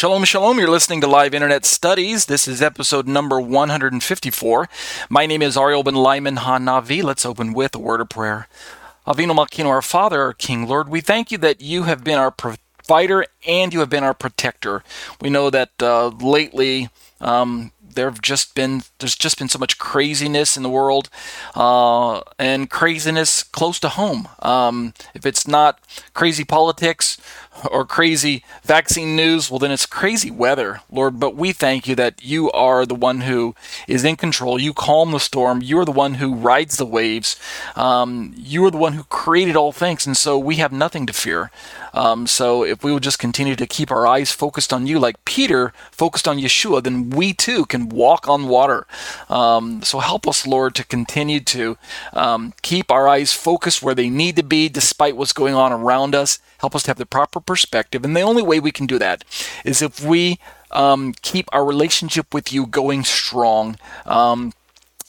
Shalom, shalom. You're listening to Live Internet Studies. This is episode number 154. My name is Ariel ben Lyman Hanavi. Let's open with a word of prayer. Avinu Malkeinu, our Father, our King, Lord, we thank you that you have been our provider and you have been our protector. We know that uh, lately um, there have just been there's just been so much craziness in the world uh, and craziness close to home. Um, if it's not crazy politics, or crazy vaccine news, well, then it's crazy weather, Lord. But we thank you that you are the one who is in control. You calm the storm. You are the one who rides the waves. Um, you are the one who created all things. And so we have nothing to fear. Um, so if we will just continue to keep our eyes focused on you, like Peter focused on Yeshua, then we too can walk on water. Um, so help us, Lord, to continue to um, keep our eyes focused where they need to be despite what's going on around us. Help us to have the proper perspective. And the only way we can do that is if we um, keep our relationship with you going strong. Um,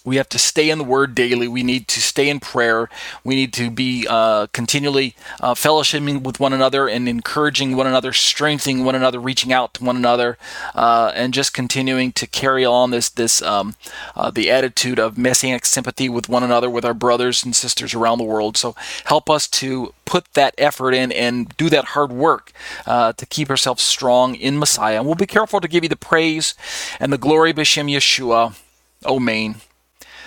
we have to stay in the Word daily. We need to stay in prayer. We need to be uh, continually uh, fellowshipping with one another and encouraging one another, strengthening one another, reaching out to one another, uh, and just continuing to carry on this this um, uh, the attitude of messianic sympathy with one another, with our brothers and sisters around the world. So help us to put that effort in and do that hard work uh, to keep ourselves strong in Messiah. And we'll be careful to give you the praise and the glory, B'Shem Yeshua. Amen.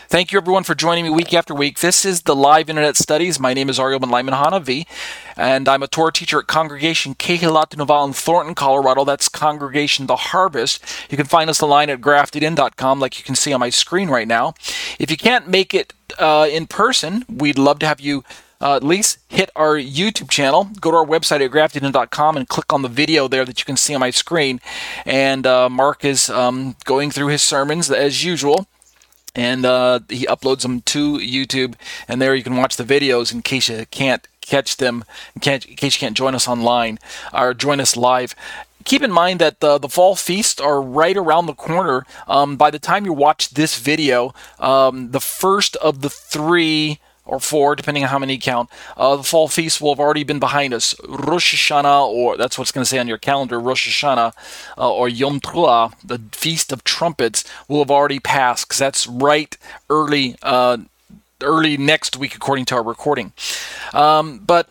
Thank you, everyone, for joining me week after week. This is the Live Internet Studies. My name is Ariel Ben Lyman Hanavi, and I'm a Torah teacher at Congregation Kehilat Noval in Thornton, Colorado. That's Congregation The Harvest. You can find us online at graftedin.com, like you can see on my screen right now. If you can't make it uh, in person, we'd love to have you uh, at least hit our YouTube channel. Go to our website at graftedin.com and click on the video there that you can see on my screen. And uh, Mark is um, going through his sermons as usual and uh, he uploads them to YouTube, and there you can watch the videos in case you can't catch them, in case you can't join us online or join us live. Keep in mind that the, the fall feasts are right around the corner. Um, by the time you watch this video, um, the first of the three or four, depending on how many you count. Uh, the fall feast will have already been behind us. Rosh Hashanah, or that's what's going to say on your calendar, Rosh Hashanah, uh, or Yom Teruah, the Feast of Trumpets, will have already passed because that's right early. Uh, early next week, according to our recording. Um, but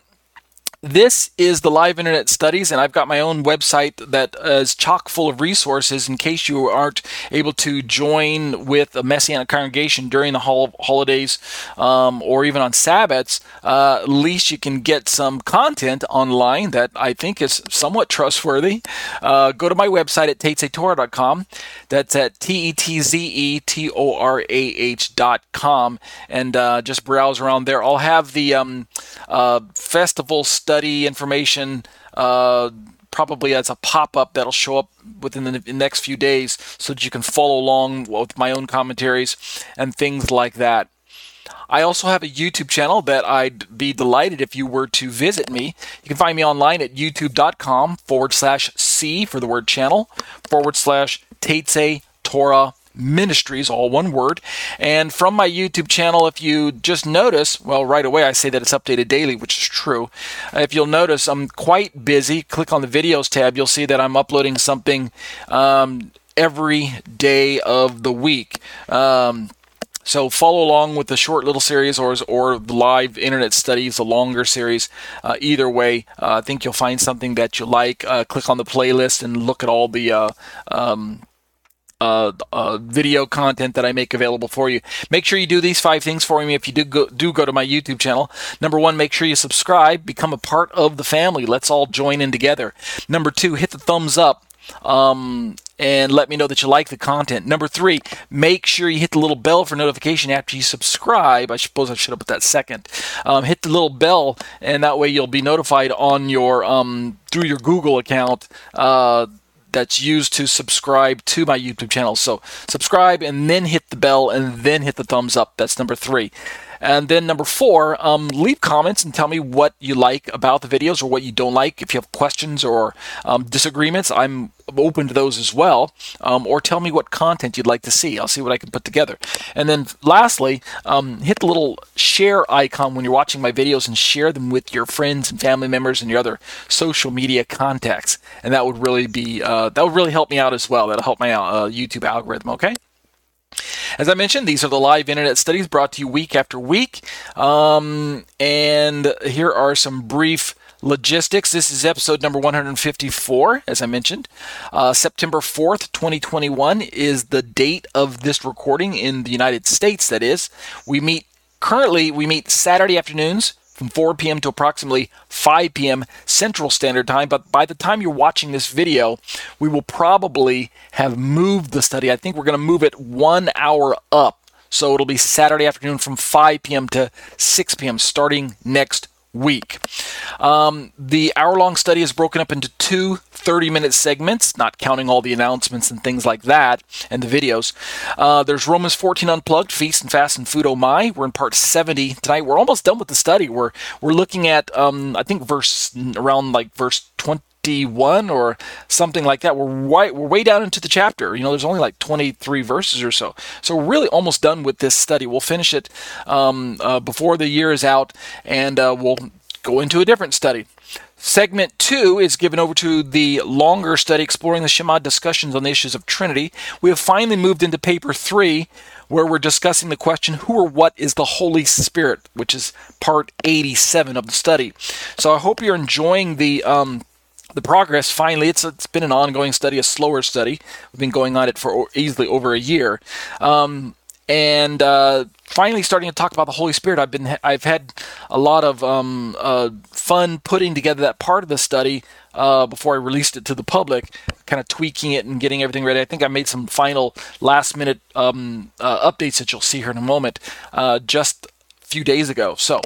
this is the live internet studies, and I've got my own website that is chock full of resources in case you aren't able to join with a Messianic congregation during the hol- holidays um, or even on Sabbaths. Uh, at least you can get some content online that I think is somewhat trustworthy. Uh, go to my website at tetzetorah.com. That's at T E T Z E T O R A H.com, and uh, just browse around there. I'll have the um, uh, festival stuff study information. Uh, probably as a pop-up that'll show up within the next few days so that you can follow along with my own commentaries and things like that. I also have a YouTube channel that I'd be delighted if you were to visit me. You can find me online at youtube.com forward slash C for the word channel forward slash Tetze Torah Ministries, all one word. And from my YouTube channel, if you just notice, well, right away I say that it's updated daily, which is true. If you'll notice, I'm quite busy. Click on the videos tab, you'll see that I'm uploading something um, every day of the week. Um, So follow along with the short little series or or the live internet studies, the longer series. Uh, either way, uh, I think you'll find something that you like. Uh, click on the playlist and look at all the uh, um, uh, uh, video content that I make available for you. Make sure you do these five things for me if you do go, do go to my YouTube channel. Number one, make sure you subscribe, become a part of the family. Let's all join in together. Number two, hit the thumbs up. Um, and let me know that you like the content. Number three, make sure you hit the little bell for notification after you subscribe. I suppose I should have put that second. Um, hit the little bell, and that way you'll be notified on your um, through your Google account. Uh, that's used to subscribe to my YouTube channel. So subscribe and then hit the bell and then hit the thumbs up. That's number three. And then number four, um, leave comments and tell me what you like about the videos or what you don't like. If you have questions or um, disagreements, I'm open to those as well. Um, or tell me what content you'd like to see. I'll see what I can put together. And then lastly, um, hit the little share icon when you're watching my videos and share them with your friends and family members and your other social media contacts. And that would really be uh, that would really help me out as well. That'll help my uh, YouTube algorithm. Okay. As I mentioned, these are the live internet studies brought to you week after week. Um, and here are some brief logistics. This is episode number 154, as I mentioned. Uh, September 4th, 2021 is the date of this recording in the United States, that is. We meet currently, we meet Saturday afternoons from 4 p.m. to approximately 5 p.m. Central Standard Time. But by the time you're watching this video, we will probably have moved the study. I think we're going to move it one hour up. So it'll be Saturday afternoon from 5 p.m. to 6 p.m. starting next week. Um, the hour long study is broken up into two 30 minute segments, not counting all the announcements and things like that and the videos. Uh, there's Romans 14 Unplugged, Feast and Fast and Food Oh My. We're in part 70 tonight. We're almost done with the study. We're, we're looking at, um, I think, verse around like verse 21 or something like that. We're way, we're way down into the chapter. You know, there's only like 23 verses or so. So we're really almost done with this study. We'll finish it um, uh, before the year is out and uh, we'll go into a different study. Segment two is given over to the longer study exploring the Shema discussions on the issues of Trinity. We have finally moved into paper three, where we're discussing the question, Who or what is the Holy Spirit, which is part 87 of the study. So I hope you're enjoying the. Um, the progress finally it's it's been an ongoing study a slower study we've been going on it for easily over a year um, and uh, finally starting to talk about the Holy Spirit. I've been I've had a lot of um, uh, fun putting together that part of the study uh, before I released it to the public, kind of tweaking it and getting everything ready. I think I made some final last minute um, uh, updates that you'll see here in a moment, uh, just a few days ago. So.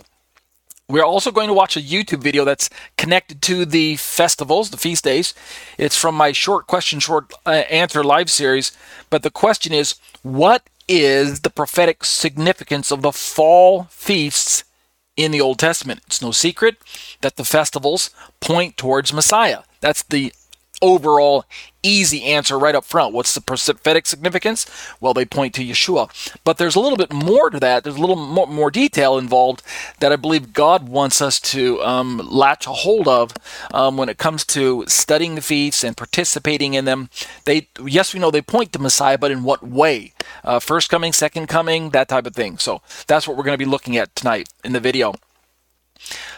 We're also going to watch a YouTube video that's connected to the festivals, the feast days. It's from my short question, short uh, answer live series. But the question is, what is the prophetic significance of the fall feasts in the Old Testament. It's no secret that the festivals point towards Messiah. That's the overall easy answer right up front. What's the prophetic significance? Well, they point to Yeshua. But there's a little bit more to that. There's a little more, more detail involved that I believe God wants us to um, latch a hold of um, when it comes to studying the feasts and participating in them. They, yes, we know they point to Messiah, but in what way? Uh, first coming, second coming, that type of thing. So that's what we're going to be looking at tonight in the video.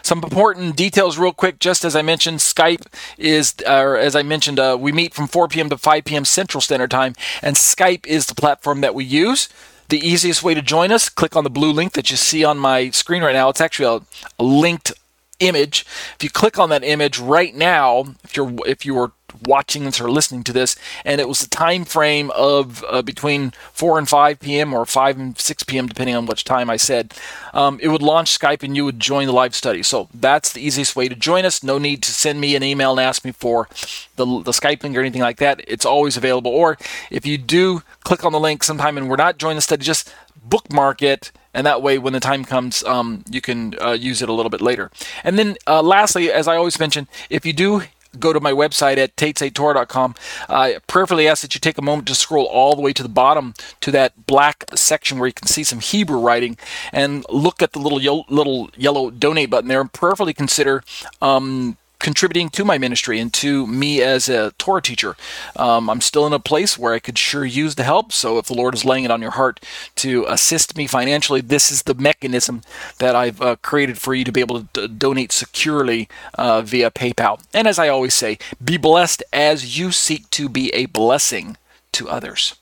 Some important details, real quick. Just as I mentioned, Skype is, or as I mentioned, uh, we meet from 4 p.m. to 5 p.m. Central Standard Time, and Skype is the platform that we use. The easiest way to join us, click on the blue link that you see on my screen right now. It's actually a, a linked image. If you click on that image right now, if you're if you were watching this or listening to this, and it was the time frame of uh, between 4 and 5 p.m. or 5 and 6 p.m., depending on which time I said. Um, it would launch Skype and you would join the live study. So that's the easiest way to join us. No need to send me an email and ask me for the, the Skype link or anything like that. It's always available. Or if you do click on the link sometime and we're not joining the study, just bookmark it and that way when the time comes um, you can uh, use it a little bit later and then uh, lastly as i always mention if you do go to my website at tetzetorah.com. I prayerfully ask that you take a moment to scroll all the way to the bottom to that black section where you can see some Hebrew writing and look at the little yellow, little yellow donate button there and prayerfully consider um, contributing to my ministry and to me as a Torah teacher. Um, I'm still in a place where I could sure use the help. So if the Lord is laying it on your heart to assist me financially, this is the mechanism that I've uh, created for you to be able to d- donate securely uh, via PayPal. And as I always say, be blessed as you seek to be a blessing to others.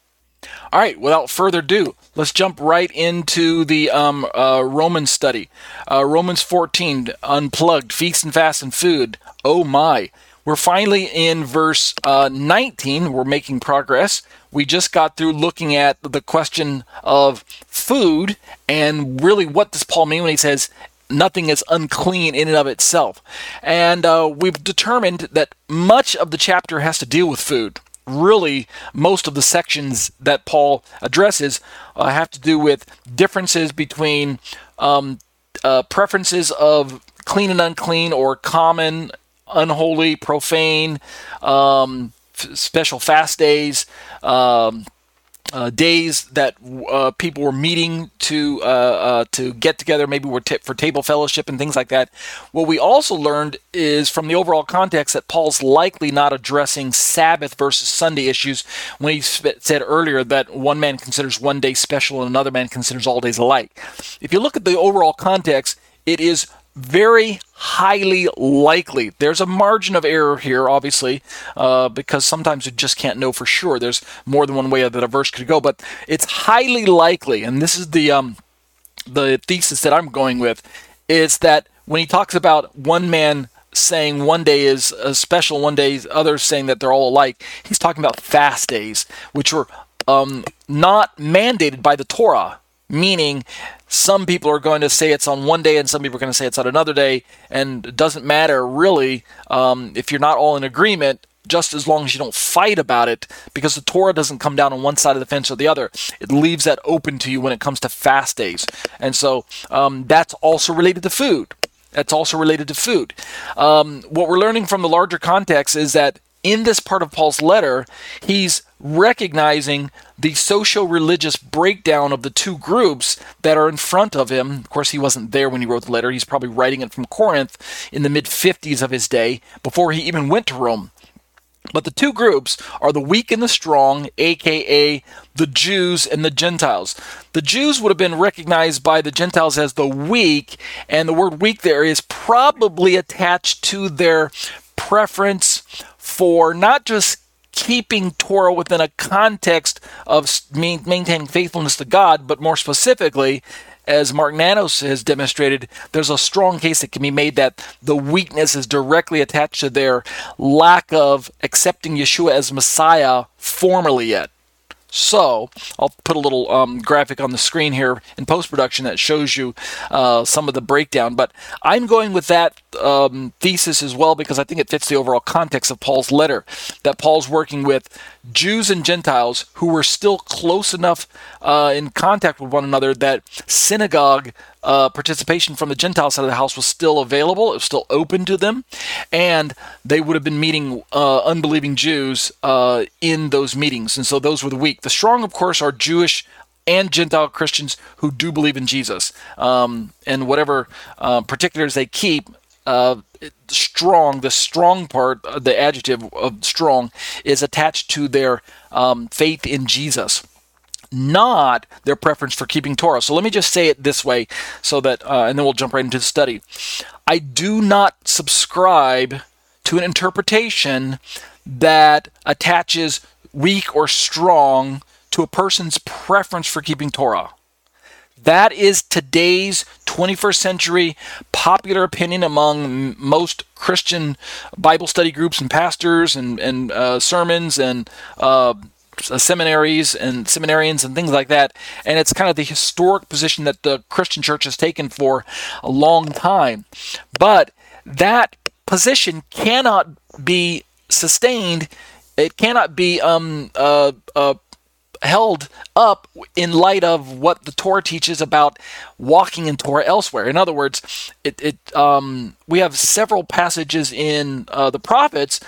All right, without further ado, let's jump right into the um, uh, Romans study. Uh, Romans 14, unplugged, feast and fast and food. Oh my. We're finally in verse uh, 19. We're making progress. We just got through looking at the question of food and really what does Paul mean when he says nothing is unclean in and of itself. And uh, we've determined that much of the chapter has to deal with food really most of the sections that Paul addresses uh, have to do with differences between um, uh, preferences of clean and unclean or common, unholy, profane, um, f- special fast days. Um, uh, days that uh, people were meeting to uh, uh to get together, maybe were t- for table fellowship and things like that. What we also learned is from the overall context that Paul's likely not addressing Sabbath versus Sunday issues when he sp- said earlier that one man considers one day special and another man considers all days alike. If you look at the overall context, it is very highly likely. There's a margin of error here, obviously, uh, because sometimes you just can't know for sure. There's more than one way that a verse could go, but it's highly likely, and this is the um, the thesis that I'm going with, is that when he talks about one man saying one day is a special, one day others saying that they're all alike, he's talking about fast days, which were um, not mandated by the Torah meaning some people are going to say it's on one day and some people are going to say it's on another day and it doesn't matter really um, if you're not all in agreement just as long as you don't fight about it because the torah doesn't come down on one side of the fence or the other. It leaves that open to you when it comes to fast days. And so um, that's also related to food. That's also related to food. Um, what we're learning from the larger context is that in this part of Paul's letter, he's recognizing the social religious breakdown of the two groups that are in front of him. Of course, he wasn't there when he wrote the letter. He's probably writing it from Corinth in the mid 50s of his day before he even went to Rome. But the two groups are the weak and the strong, aka the Jews and the Gentiles. The Jews would have been recognized by the Gentiles as the weak, and the word weak there is probably attached to their preference for not just keeping Torah within a context of maintaining faithfulness to God, but more specifically, as Mark Nanos has demonstrated, there's a strong case that can be made that the weakness is directly attached to their lack of accepting Yeshua as Messiah formally yet. So I'll put a little um, graphic on the screen here in post production that shows you uh, some of the breakdown. But I'm going with that um, thesis as well because I think it fits the overall context of Paul's letter. That Paul's working with Jews and Gentiles who were still close enough uh, in contact with one another that synagogue uh, participation from the Gentile side of the house was still available, it was still open to them, and they would have been meeting uh, unbelieving Jews uh, in those meetings. And so those were the weak. The strong, of course, are Jewish and Gentile Christians who do believe in Jesus. Um, and whatever uh, particulars they keep, uh, strong, the strong part, uh, the adjective of strong, is attached to their um, faith in Jesus not their preference for keeping Torah. So let me just say it this way so that, uh, and then we'll jump right into the study. I do not subscribe to an interpretation that attaches weak or strong to a person's preference for keeping Torah. That is today's 21st century popular opinion among most Christian Bible study groups and pastors and, and uh, sermons and uh, seminaries and seminarians and things like that. And it's kind of the historic position that the Christian church has taken for a long time. But that position cannot be sustained. It cannot be um, uh, uh, held up in light of what the Torah teaches about walking in Torah elsewhere. In other words, it, it um, we have several passages in uh, the prophets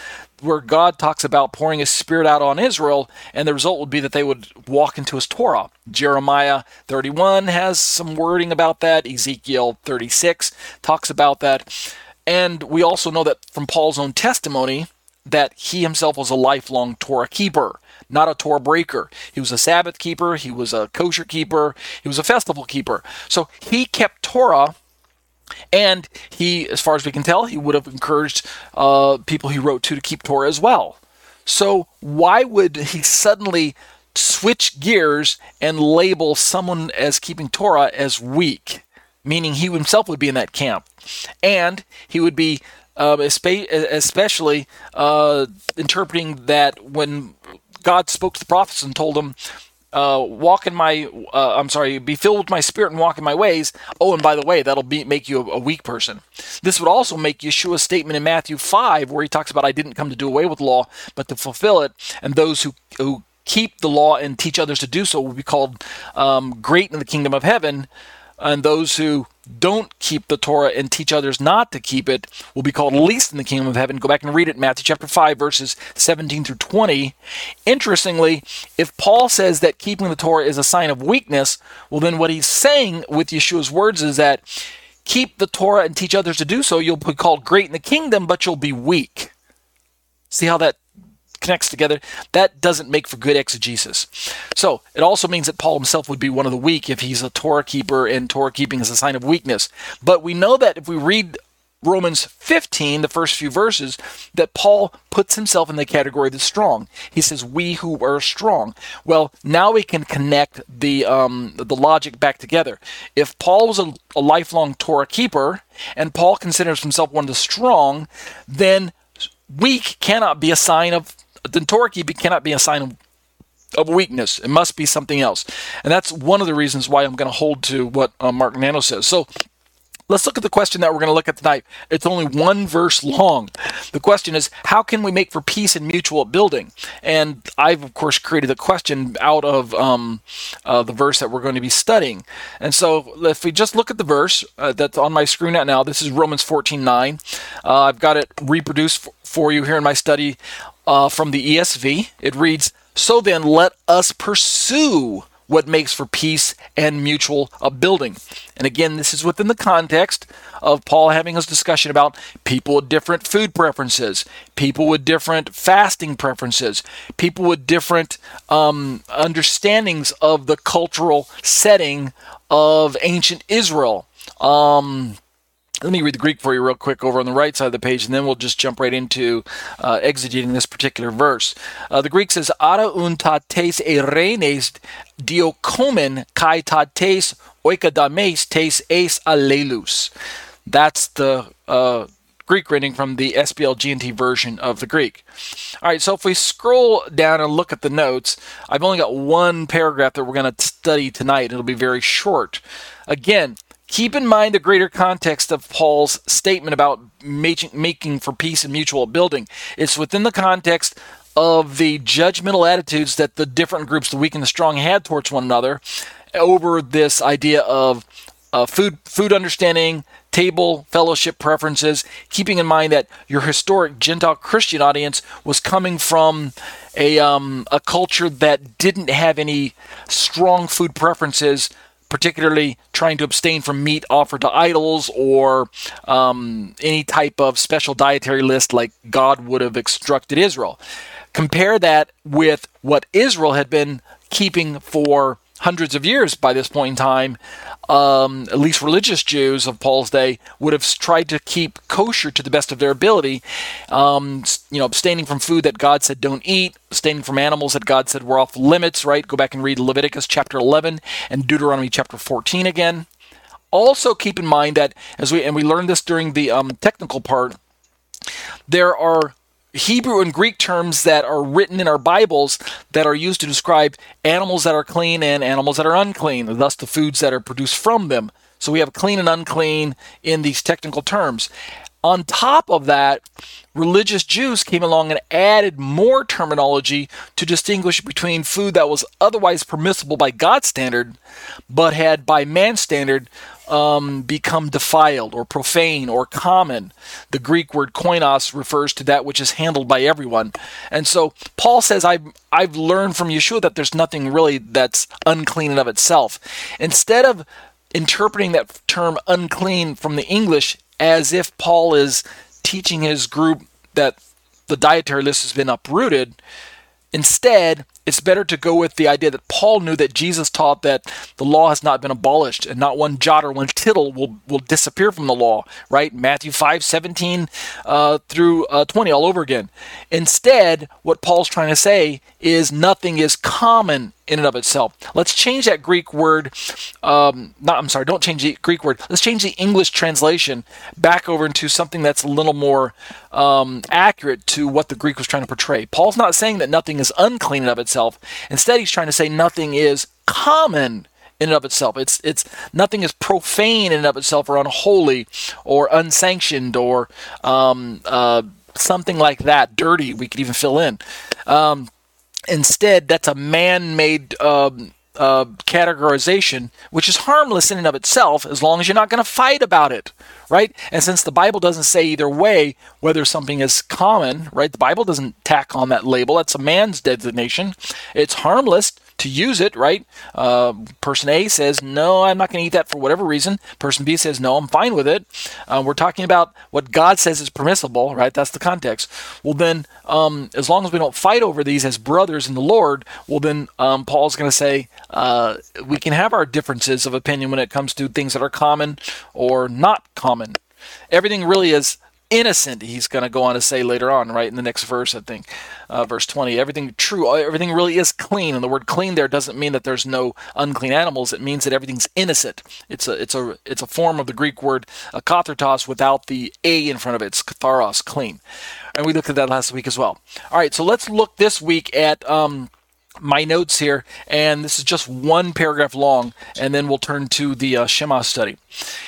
where God talks about pouring his spirit out on Israel, and the result would be that they would walk into his Torah. Jeremiah 31 has some wording about that. Ezekiel 36 talks about that. And we also know that from Paul's own testimony that he himself was a lifelong Torah keeper, not a Torah breaker. He was a Sabbath keeper, he was a kosher keeper, he was a festival keeper. So he kept Torah. And he, as far as we can tell, he would have encouraged uh, people he wrote to to keep Torah as well. So why would he suddenly switch gears and label someone as keeping Torah as weak? Meaning he himself would be in that camp. And he would be um, especially uh, interpreting that when God spoke to the prophets and told them, uh, walk in my, uh, I'm sorry, be filled with my spirit and walk in my ways. Oh, and by the way, that'll be, make you a, a, weak person. This would also make Yeshua's statement in Matthew 5, where he talks about, I didn't come to do away with law, but to fulfill it. And those who, who keep the law and teach others to do so will be called um, great in the kingdom of heaven. And those who don't keep the Torah and teach others not to keep it will be called least in the kingdom of heaven. Go back and read it, Matthew chapter 5, verses 17 through 20. Interestingly, if Paul says that keeping the Torah is a sign of weakness, well, then what he's saying with Yeshua's words is that keep the Torah and teach others to do so, you'll be called great in the kingdom, but you'll be weak. See how that connects together, that doesn't make for good exegesis. So it also means that Paul himself would be one of the weak if he's a Torah keeper and Torah keeping is a sign of weakness. But we know that if we read Romans 15, the first few verses, that Paul puts himself in the category of the strong. He says, "We who are strong." Well, now we can connect the um, the logic back together. If Paul was a, a lifelong Torah keeper and Paul considers himself one of the strong, then weak cannot be a sign of Torah cannot be a sign of, of weakness. It must be something else. And that's one of the reasons why I'm going to hold to what uh, Mark Nanos says. So let's look at the question that we're going to look at tonight. It's only one verse long. The question is, how can we make for peace and mutual building? And I've, of course, created the question out of um, uh, the verse that we're going to be studying. And so if we just look at the verse uh, that's on my screen right now, this is Romans 14 9. Uh, I've got it reproduced for you here in my study uh, from the ESV. It reads, So then let us pursue what makes for peace and mutual upbuilding. And again, this is within the context of Paul having his discussion about people with different food preferences, people with different fasting preferences, people with different um, understandings of the cultural setting of ancient Israel. Um, let me read the Greek for you real quick over on the right side of the page, and then we'll just jump right into uh, exegeting this particular verse. Uh, the Greek says, "Ara un tates erenes diokomen kai tates oikadames tes es alelus." That's the uh, Greek reading from the SBL GNT version of the Greek. All right, so if we scroll down and look at the notes, I've only got one paragraph that we're going to study tonight. It'll be very short. Again, Keep in mind the greater context of Paul's statement about making for peace and mutual building. It's within the context of the judgmental attitudes that the different groups, the weak and the strong, had towards one another over this idea of uh, food, food understanding, table fellowship preferences, keeping in mind that your historic Gentile Christian audience was coming from a, um, a culture that didn't have any strong food preferences particularly trying to abstain from meat offered to idols or um, any type of special dietary list like God would have instructed Israel. Compare that with what Israel had been keeping for hundreds of years by this point in time, um, at least religious Jews of Paul's day would have tried to keep kosher to the best of their ability, um, you know, abstaining from food that God said don't eat, abstaining from animals that God said were off limits, right? Go back and read Leviticus chapter 11 and Deuteronomy chapter 14 again. Also keep in mind that as we and we learned this during the um, technical part, there are Hebrew and Greek terms that are written in our Bibles that are used to describe animals that are clean and animals that are unclean, thus the foods that are produced from them. So we have clean and unclean in these technical terms. On top of that, religious Jews came along and added more terminology to distinguish between food that was otherwise permissible by God's standard, but had by man's standard um, become defiled or profane or common. The Greek word koinos refers to that which is handled by everyone. And so Paul says, I've, I've learned from Yeshua that there's nothing really that's unclean in of itself. Instead of interpreting that term unclean from the English as if Paul is teaching his group that the dietary list has been uprooted. Instead, it's better to go with the idea that Paul knew that Jesus taught that the law has not been abolished and not one jot or one tittle will, will disappear from the law, right? Matthew 5, 17 uh, through uh, 20, all over again. Instead, what Paul's trying to say is nothing is common in and of itself. Let's change that Greek word. Um, not, I'm sorry, don't change the Greek word. Let's change the English translation back over into something that's a little more um, accurate to what the Greek was trying to portray. Paul's not saying that nothing is unclean in of itself. Instead, he's trying to say nothing is common in and of itself. It's it's nothing is profane in and of itself or unholy or unsanctioned or um, uh, something like that. Dirty. We could even fill in. Um, Instead, that's a man made um, uh, categorization, which is harmless in and of itself as long as you're not going to fight about it, right? And since the Bible doesn't say either way whether something is common, right? The Bible doesn't tack on that label. That's a man's designation. It's harmless to use it, right? Uh, person A says, no, I'm not going to eat that for whatever reason. Person B says, no, I'm fine with it. Uh, we're talking about what God says is permissible, right? That's the context. Well, then, um, as long as we don't fight over these as brothers in the Lord, well, then um, Paul's going to say uh, we can have our differences of opinion when it comes to things that are common or not common. Everything really is innocent he's going to go on to say later on right in the next verse i think uh, verse 20 everything true everything really is clean and the word clean there doesn't mean that there's no unclean animals it means that everything's innocent. It's a it's a it's a form of the greek word uh, kathartos without the a in front of it it's katharos clean. And we looked at that last week as well. All right so let's look this week at um, my notes here, and this is just one paragraph long, and then we'll turn to the uh, Shema study.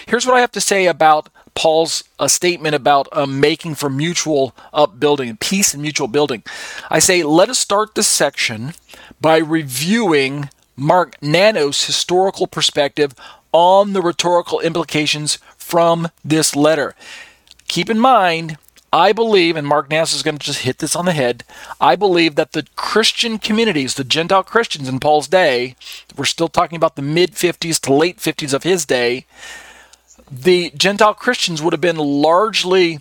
Here's what I have to say about Paul's a statement about um, making for mutual upbuilding, peace and mutual building. I say, let us start this section by reviewing Mark Nanos' historical perspective on the rhetorical implications from this letter. Keep in mind, I believe, and Mark Nanos is going to just hit this on the head, I believe that the Christian communities, the Gentile Christians in Paul's day, we're still talking about the mid 50s to late 50s of his day, the Gentile Christians would have been largely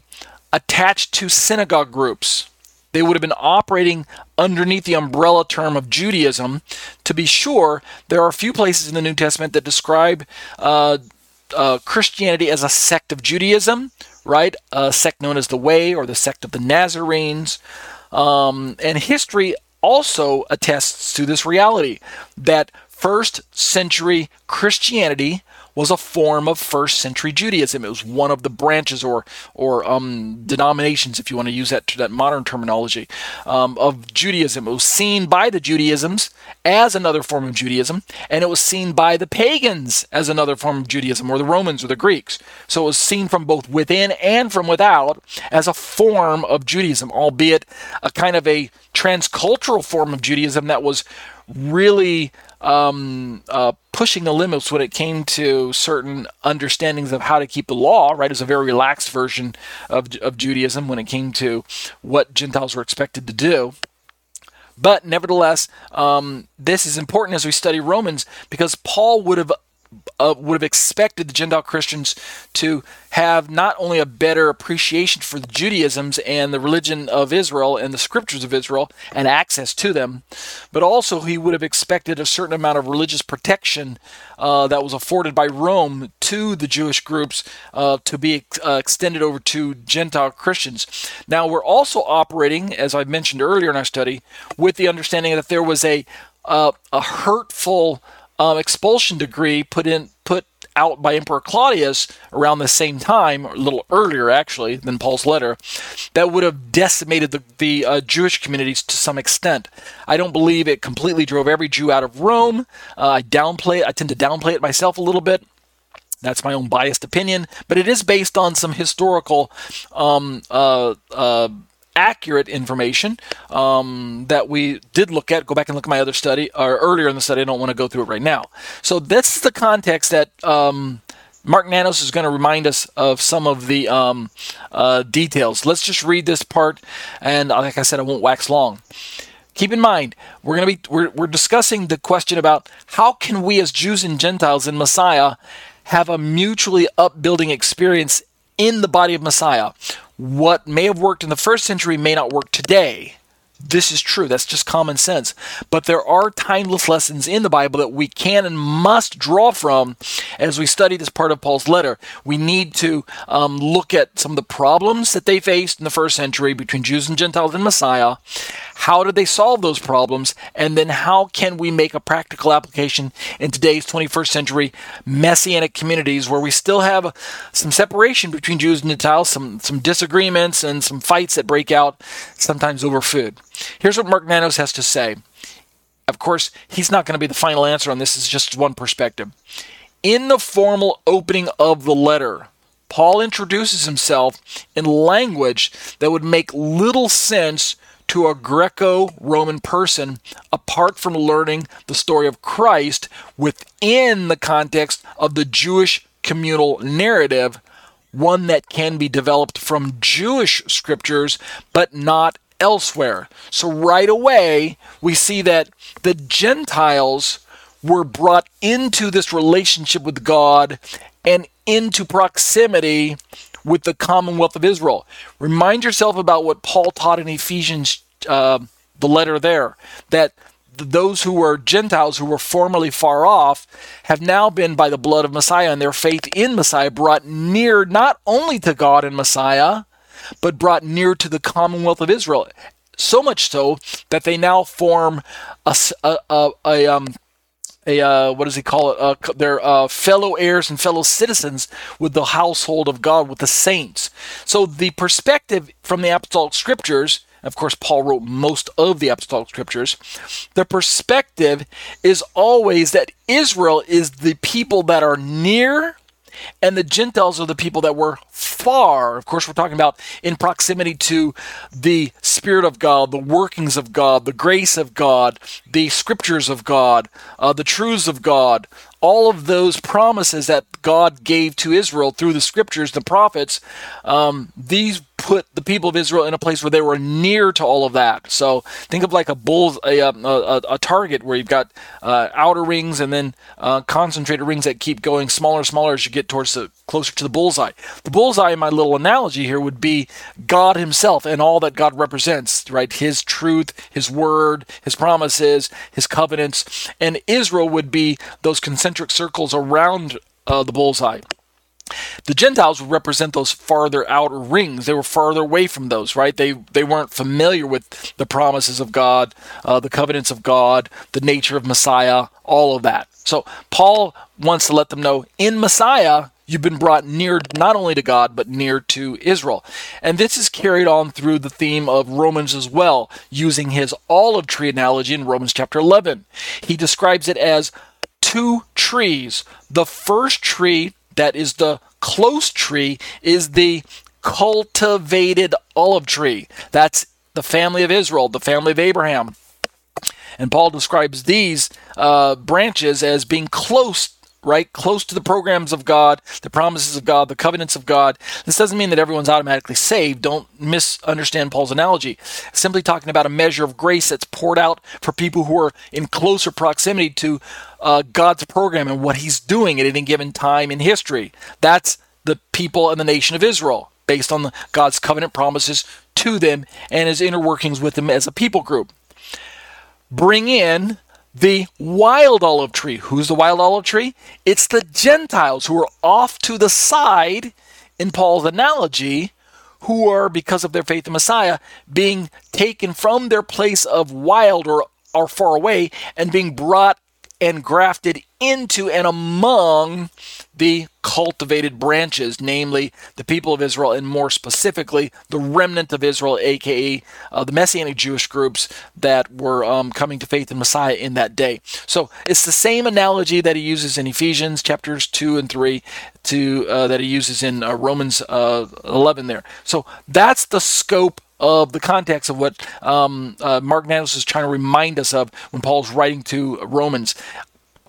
attached to synagogue groups. They would have been operating underneath the umbrella term of Judaism. To be sure, there are a few places in the New Testament that describe uh, uh, Christianity as a sect of Judaism, right? A sect known as the Way or the sect of the Nazarenes. Um, and history also attests to this reality that first century Christianity was a form of first century Judaism. It was one of the branches or or um, denominations, if you want to use that that modern terminology, um, of Judaism. It was seen by the Judaisms as another form of Judaism, and it was seen by the pagans as another form of Judaism, or the Romans or the Greeks. So it was seen from both within and from without as a form of Judaism, albeit a kind of a transcultural form of Judaism that was really um, uh, pushing the limits when it came to certain understandings of how to keep the law, right? It was a very relaxed version of, of Judaism when it came to what Gentiles were expected to do. But nevertheless, um, this is important as we study Romans because Paul would have uh, would have expected the Gentile Christians to have not only a better appreciation for the Judaisms and the religion of Israel and the scriptures of Israel and access to them, but also he would have expected a certain amount of religious protection uh, that was afforded by Rome to the Jewish groups uh, to be uh, extended over to Gentile Christians. Now, we're also operating, as I mentioned earlier in our study, with the understanding that there was a uh, a hurtful um, expulsion decree put in put out by Emperor Claudius around the same time, or a little earlier actually than Paul's letter, that would have decimated the, the uh, Jewish communities to some extent. I don't believe it completely drove every Jew out of Rome. Uh, I downplay. I tend to downplay it myself a little bit. That's my own biased opinion, but it is based on some historical um, uh, uh accurate information um, that we did look at. Go back and look at my other study or earlier in the study. I don't want to go through it right now. So that's the context that um, Mark Nanos is going to remind us of some of the um, uh, details. Let's just read this part, and like I said, I won't wax long. Keep in mind, we're going to be we're, we're discussing the question about how can we as Jews and Gentiles in Messiah have a mutually upbuilding experience in the body of Messiah. What may have worked in the first century may not work today. This is true. That's just common sense. But there are timeless lessons in the Bible that we can and must draw from as we study this part of Paul's letter. We need to um, look at some of the problems that they faced in the first century between Jews and Gentiles and Messiah. How did they solve those problems? And then how can we make a practical application in today's 21st century messianic communities where we still have some separation between Jews and Gentiles, some, some disagreements and some fights that break out sometimes over food? Here's what Mark Nanos has to say. Of course, he's not going to be the final answer on this, it's just one perspective. In the formal opening of the letter, Paul introduces himself in language that would make little sense to a Greco Roman person apart from learning the story of Christ within the context of the Jewish communal narrative, one that can be developed from Jewish scriptures but not elsewhere. So right away, we see that the Gentiles were brought into this relationship with God and into proximity with the commonwealth of Israel. Remind yourself about what Paul taught in Ephesians, uh, the letter there, that those who were Gentiles who were formerly far off have now been, by the blood of Messiah and their faith in Messiah, brought near not only to God and Messiah, but brought near to the commonwealth of Israel. So much so that they now form a, a, a, a um, a uh, what does he call it? Uh, their uh, fellow heirs and fellow citizens with the household of God, with the saints. So the perspective from the apostolic scriptures, of course, Paul wrote most of the apostolic scriptures. The perspective is always that Israel is the people that are near and the Gentiles are the people that were far. Of course, we're talking about in proximity to the Spirit of God, the workings of God, the grace of God, the scriptures of God, uh, the truths of God, all of those promises that God gave to Israel through the scriptures, the prophets, um, these put the people of Israel in a place where they were near to all of that. So think of like a bull, a, um, a, a, target where you've got uh, outer rings and then uh, concentrated rings that keep going smaller and smaller as you get towards the closer to the bullseye. The bullseye, in my little analogy here, would be God Himself and all that God represents, right? His truth, His word, His promises, His covenants, and Israel would be those concentric circles around uh, the bullseye. The Gentiles would represent those farther outer rings. They were farther away from those, right? They they weren't familiar with the promises of God, uh, the covenants of God, the nature of Messiah, all of that. So Paul wants to let them know in Messiah you've been brought near not only to God but near to Israel. And this is carried on through the theme of Romans as well, using his olive tree analogy in Romans chapter 11. He describes it as two trees. The first tree that is the close tree is the cultivated olive tree. That's the family of Israel, the family of Abraham. And Paul describes these uh, branches as being close right? Close to the programs of God, the promises of God, the covenants of God. This doesn't mean that everyone's automatically saved. Don't misunderstand Paul's analogy. simply talking about a measure of grace that's poured out for people who are in closer proximity to uh, God's program and what He's doing at any given time in history. That's the people and the nation of Israel, based on the, God's covenant promises to them and His inner workings with them as a people group. Bring in the wild olive tree. Who's the wild olive tree? It's the Gentiles who are off to the side, in Paul's analogy, who are, because of their faith in Messiah, being taken from their place of wild or, or far away and being brought and grafted into and among the cultivated branches, namely the people of Israel, and more specifically, the remnant of Israel, aka uh, the Messianic Jewish groups that were um, coming to faith in Messiah in that day. So it's the same analogy that he uses in Ephesians chapters 2 and 3 to uh, that he uses in uh, Romans uh, 11 there. So that's the scope of the context of what um, uh, Mark Nanos is trying to remind us of when Paul's writing to Romans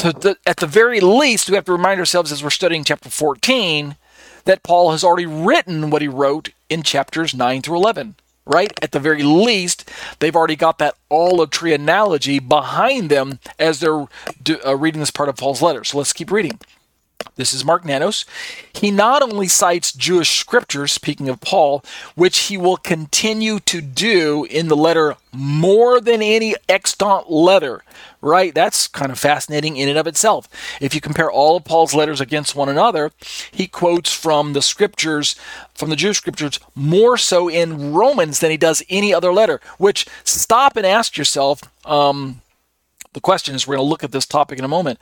the, at the very least, we have to remind ourselves as we're studying chapter 14 that Paul has already written what he wrote in chapters 9 through 11. Right? At the very least, they've already got that olive tree analogy behind them as they're do, uh, reading this part of Paul's letter. So let's keep reading. This is Mark Nanos, he not only cites Jewish scriptures, speaking of Paul, which he will continue to do in the letter more than any extant letter, right? That's kind of fascinating in and of itself. If you compare all of Paul's letters against one another, he quotes from the scriptures, from the Jewish scriptures, more so in Romans than he does any other letter, which stop and ask yourself, um, the question is we're going to look at this topic in a moment.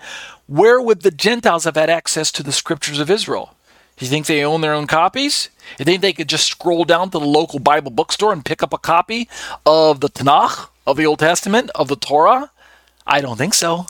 Where would the Gentiles have had access to the scriptures of Israel? Do you think they own their own copies? You think they could just scroll down to the local Bible bookstore and pick up a copy of the Tanakh, of the Old Testament, of the Torah? I don't think so.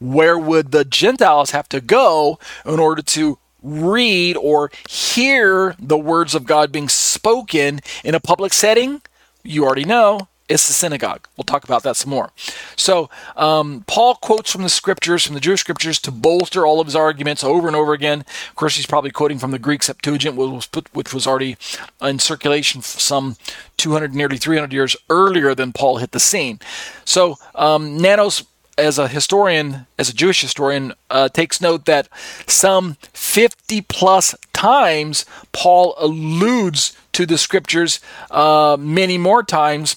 Where would the Gentiles have to go in order to read or hear the words of God being spoken in a public setting? You already know it's the synagogue. We'll talk about that some more. So, um, Paul quotes from the scriptures, from the Jewish scriptures, to bolster all of his arguments over and over again. Of course, he's probably quoting from the Greek Septuagint, which was, put, which was already in circulation some 200, nearly 300 years earlier than Paul hit the scene. So, um, Nanos as a historian, as a Jewish historian, uh, takes note that some 50 plus times Paul alludes to the scriptures, uh, many more times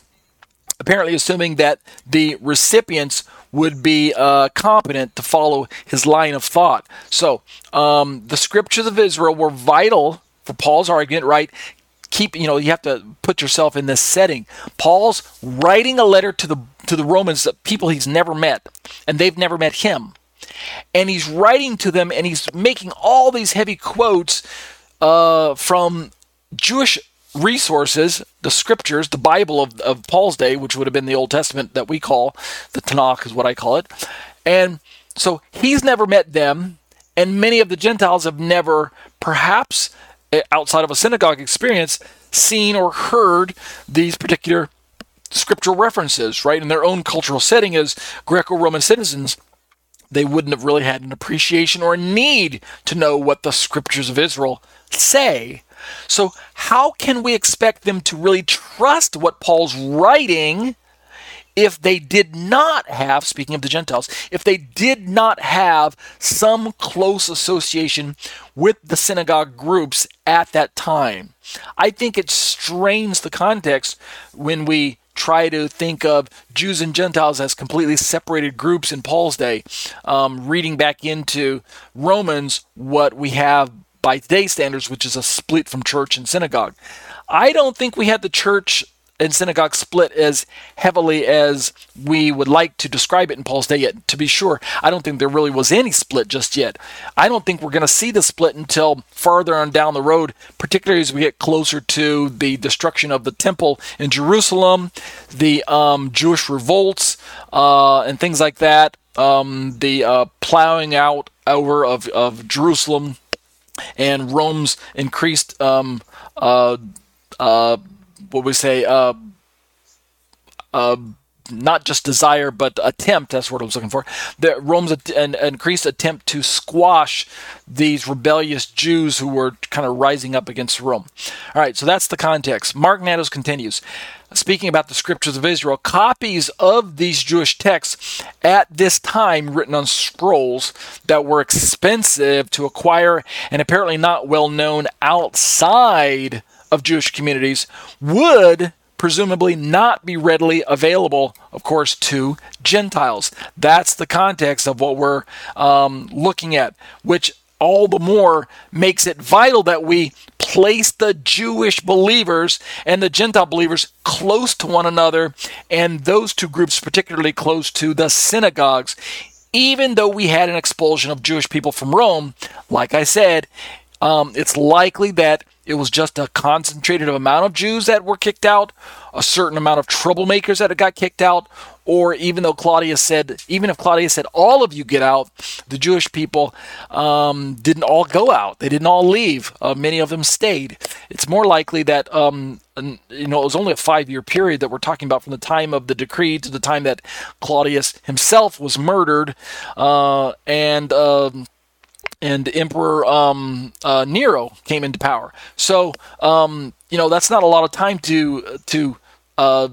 apparently assuming that the recipients would be uh, competent to follow his line of thought. So um, the scriptures of Israel were vital for Paul's argument, right? Keep you know you have to put yourself in this setting. Paul's writing a letter to the to the Romans, the people he's never met, and they've never met him, and he's writing to them, and he's making all these heavy quotes uh, from Jewish resources, the scriptures, the Bible of, of Paul's day, which would have been the Old Testament that we call the Tanakh, is what I call it. And so he's never met them, and many of the Gentiles have never, perhaps eh, outside of a synagogue experience, seen or heard these particular scriptural references, right? In their own cultural setting as Greco Roman citizens, they wouldn't have really had an appreciation or a need to know what the scriptures of Israel say. So, how can we expect them to really trust what Paul's writing if they did not have, speaking of the Gentiles, if they did not have some close association with the synagogue groups at that time? I think it strains the context when we try to think of Jews and Gentiles as completely separated groups in Paul's day. Um, reading back into Romans, what we have by today's standards, which is a split from church and synagogue. I don't think we had the church and synagogue split as heavily as we would like to describe it in Paul's day yet. To be sure, I don't think there really was any split just yet. I don't think we're going to see the split until farther on down the road, particularly as we get closer to the destruction of the temple in Jerusalem, the um, Jewish revolts, uh, and things like that, um, the uh, plowing out over of, of Jerusalem and Rome's increased um, uh, uh, what we say uh, uh, not just desire but attempt that's what I was looking for. The Rome's an, increased attempt to squash these rebellious Jews who were kind of rising up against Rome. All right so that's the context. Mark Nanos continues speaking about the scriptures of Israel, copies of these Jewish texts at this time written on scrolls that were expensive to acquire and apparently not well known outside of Jewish communities would presumably not be readily available, of course, to Gentiles. That's the context of what we're um, looking at, which all the more makes it vital that we place the Jewish believers and the Gentile believers close to one another, and those two groups particularly close to the synagogues. Even though we had an expulsion of Jewish people from Rome, like I said, um, it's likely that it was just a concentrated amount of Jews that were kicked out, a certain amount of troublemakers that got kicked out, or even though Claudius said, even if Claudius said all of you get out, the Jewish people um, didn't all go out. They didn't all leave. Uh, many of them stayed. It's more likely that um, you know it was only a five-year period that we're talking about from the time of the decree to the time that Claudius himself was murdered, uh, and. Um, and Emperor um, uh, Nero came into power. So um, you know that's not a lot of time to to uh,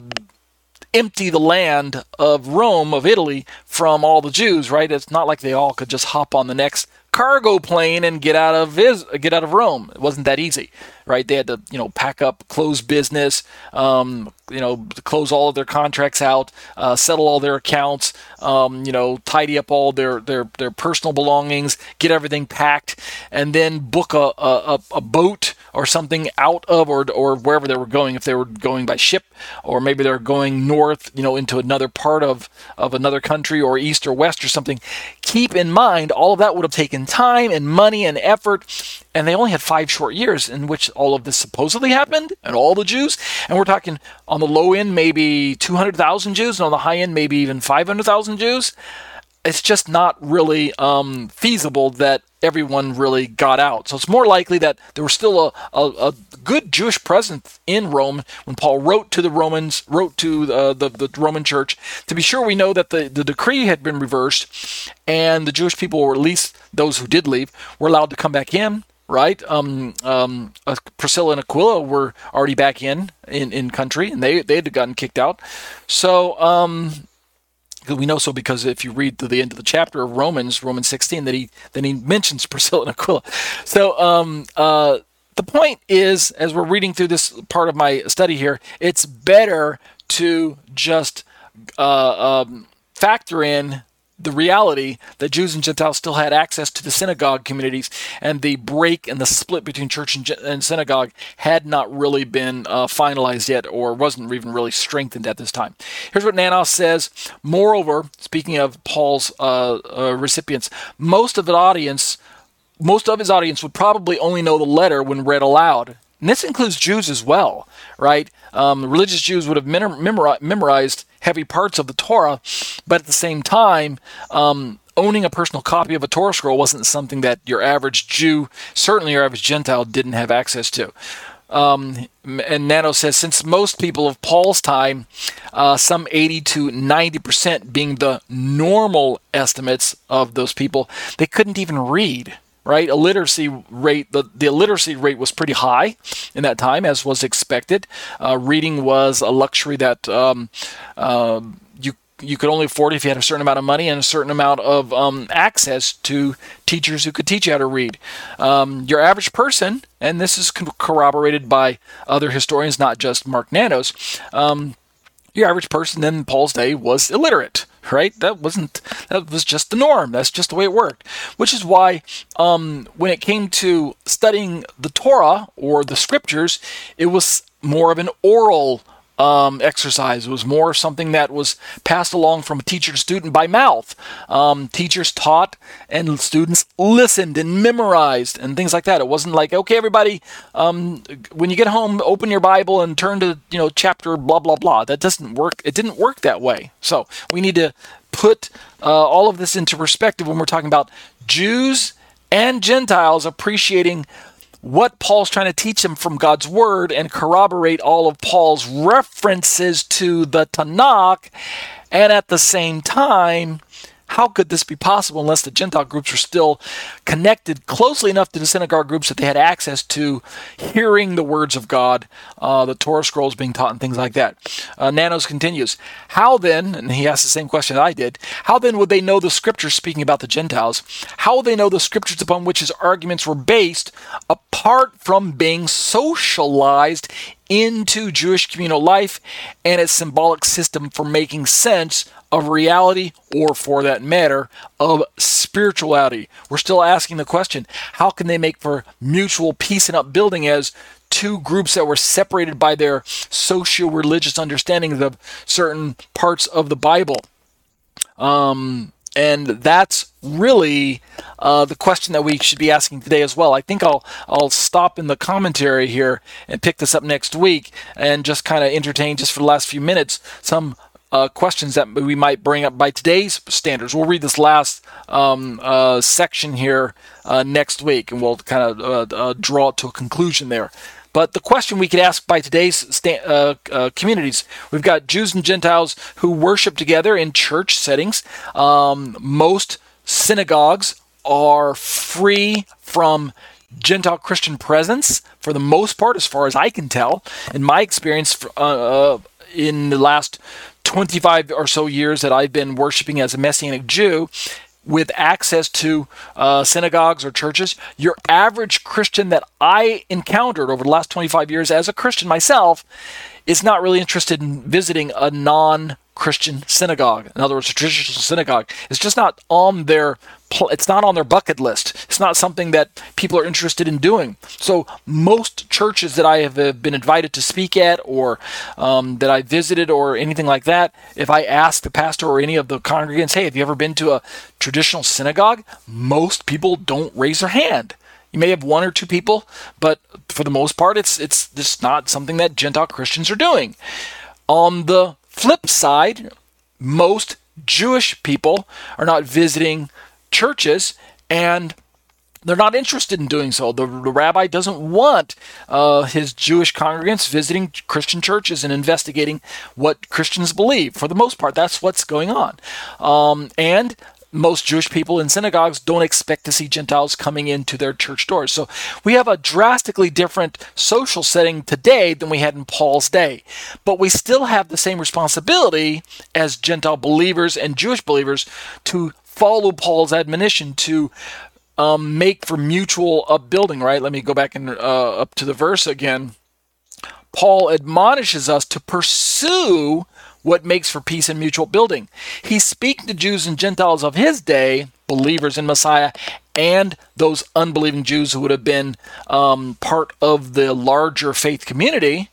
empty the land of Rome of Italy from all the Jews, right? It's not like they all could just hop on the next cargo plane and get out of get out of Rome. It wasn't that easy, right? They had to, you know, pack up, close business, um, you know, close all of their contracts out, uh, settle all their accounts, um, you know, tidy up all their, their, their personal belongings, get everything packed, and then book a, a, a boat or something out of or, or wherever they were going, if they were going by ship or maybe they're going north, you know, into another part of, of another country or east or west or something. Keep in mind, all of that would have taken time and money and effort, and they only had five short years in which all of this supposedly happened, and all the Jews. And we're talking on the low end, maybe 200,000 Jews, and on the high end, maybe even 500,000 Jews it's just not really um, feasible that everyone really got out. So it's more likely that there was still a, a, a, good Jewish presence in Rome when Paul wrote to the Romans, wrote to uh, the, the Roman church. To be sure, we know that the, the decree had been reversed and the Jewish people, or at least those who did leave, were allowed to come back in. Right, um, um, uh, Priscilla and Aquila were already back in, in in country, and they they had gotten kicked out. So um, we know so because if you read to the end of the chapter of Romans, Romans 16, that he then he mentions Priscilla and Aquila. So um, uh, the point is, as we're reading through this part of my study here, it's better to just uh, um, factor in the reality that Jews and Gentiles still had access to the synagogue communities, and the break and the split between church and, and synagogue had not really been uh, finalized yet, or wasn't even really strengthened at this time. Here's what Nanos says. Moreover, speaking of Paul's uh, uh, recipients, most of the audience, most of his audience would probably only know the letter when read aloud. And this includes Jews as well, right? Um, religious Jews would have memorized heavy parts of the Torah, but at the same time, um, owning a personal copy of a Torah scroll wasn't something that your average Jew, certainly your average Gentile, didn't have access to. Um, and Nanos says, since most people of Paul's time, uh, some 80 to 90% being the normal estimates of those people, they couldn't even read right? A literacy rate, the, the illiteracy rate was pretty high in that time, as was expected. Uh, reading was a luxury that um, uh, you you could only afford if you had a certain amount of money and a certain amount of um, access to teachers who could teach you how to read. Um, your average person, and this is corroborated by other historians, not just Mark Nanos, um, your average person in Paul's day was illiterate right? That wasn't that was just the norm. That's just the way it worked. Which is why, um, when it came to studying the Torah or the scriptures, it was more of an oral um, exercise. It was more something that was passed along from teacher to student by mouth. Um, teachers taught and students listened and memorized and things like that. It wasn't like, okay, everybody, um, when you get home, open your Bible and turn to you know chapter blah blah blah. That doesn't work. It didn't work that way. So we need to put uh, all of this into perspective when we're talking about Jews and Gentiles appreciating what Paul's trying to teach them from God's word and corroborate all of Paul's references to the Tanakh, and at the same time, how could this be possible unless the Gentile groups were still connected closely enough to the synagogue groups that they had access to hearing the words of God, uh, the Torah scrolls being taught, and things like that? Uh, Nanos continues, How then, and he asked the same question I did, how then would they know the scriptures speaking about the Gentiles? How would they know the scriptures upon which his arguments were based apart from being socialized into Jewish communal life and its symbolic system for making sense of reality, or for that matter, of spirituality. We're still asking the question how can they make for mutual peace and upbuilding as two groups that were separated by their socio religious understandings of certain parts of the Bible? Um, and that's really uh, the question that we should be asking today as well. I think I'll I'll stop in the commentary here and pick this up next week and just kind of entertain just for the last few minutes some uh, questions that we might bring up by today's standards. We'll read this last um, uh, section here uh, next week, and we'll kind of uh, uh, draw it to a conclusion there. But the question we could ask by today's sta- uh, uh, communities, we've got Jews and Gentiles who worship together in church settings. Um, most synagogues are free from Gentile Christian presence for the most part, as far as I can tell. In my experience, uh, in the last 25 or so years that I've been worshiping as a Messianic Jew, with access to uh, synagogues or churches. Your average Christian that I encountered over the last 25 years as a Christian myself is not really interested in visiting a non Christian synagogue. In other words, a traditional synagogue. It's just not on their it's not on their bucket list. It's not something that people are interested in doing. So most churches that I have been invited to speak at, or um, that I visited, or anything like that, if I ask the pastor or any of the congregants, "Hey, have you ever been to a traditional synagogue?" Most people don't raise their hand. You may have one or two people, but for the most part, it's it's just not something that Gentile Christians are doing. On the flip side, most Jewish people are not visiting churches and they're not interested in doing so. The, rabbi doesn't want uh, his Jewish congregants visiting Christian churches and investigating what Christians believe. For the most part, that's what's going on. Um, and most Jewish people in synagogues don't expect to see Gentiles coming into their church doors. So we have a drastically different social setting today than we had in Paul's day. But we still have the same responsibility as Gentile believers and Jewish believers to follow Paul's admonition to um, make for mutual upbuilding, right? Let me go back and uh, up to the verse again. Paul admonishes us to pursue what makes for peace and mutual building. He's speaking to Jews and Gentiles of his day, believers in Messiah, and those unbelieving Jews who would have been um, part of the larger faith community.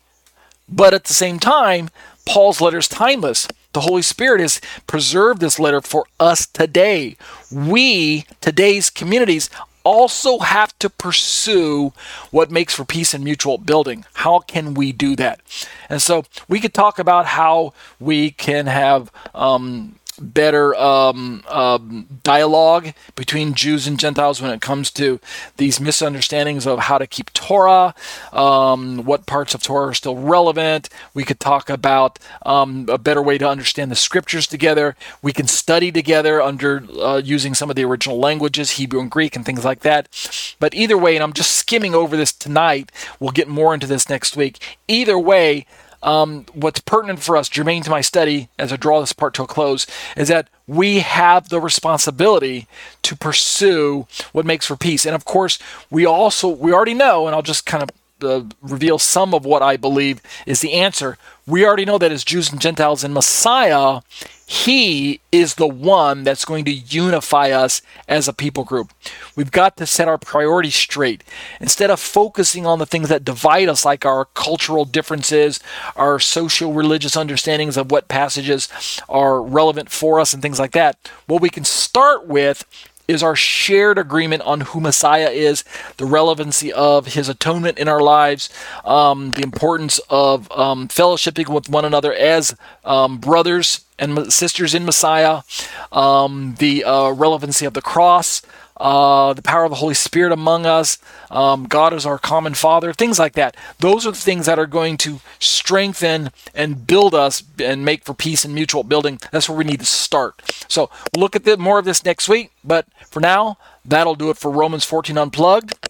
But at the same time, Paul's letter is timeless. The Holy Spirit has preserved this letter for us today. We, today's communities, also have to pursue what makes for peace and mutual building. How can we do that? And so we could talk about how we can have um, better um, um, dialogue between Jews and Gentiles when it comes to these misunderstandings of how to keep Torah, um, what parts of Torah are still relevant. We could talk about um, a better way to understand the scriptures together. We can study together under uh, using some of the original languages, Hebrew and Greek, and things like that. But either way, and I'm just skimming over this tonight, we'll get more into this next week. Either way, um, what's pertinent for us, germane to my study, as I draw this part to a close, is that we have the responsibility to pursue what makes for peace. And of course, we also we already know, and I'll just kind of uh, reveal some of what I believe is the answer. We already know that as Jews and Gentiles in Messiah, He is the one that's going to unify us as a people group. We've got to set our priorities straight. Instead of focusing on the things that divide us, like our cultural differences, our social religious understandings of what passages are relevant for us, and things like that, what we can start with is our shared agreement on who Messiah is, the relevancy of his atonement in our lives, um, the importance of um, fellowshipping with one another as um, brothers and sisters in Messiah, um, the uh, relevancy of the cross, uh, the power of the Holy Spirit among us, um, God is our common Father, things like that. Those are the things that are going to strengthen and build us and make for peace and mutual building. That's where we need to start. So we'll look at the, more of this next week, but for now, that'll do it for Romans 14 Unplugged.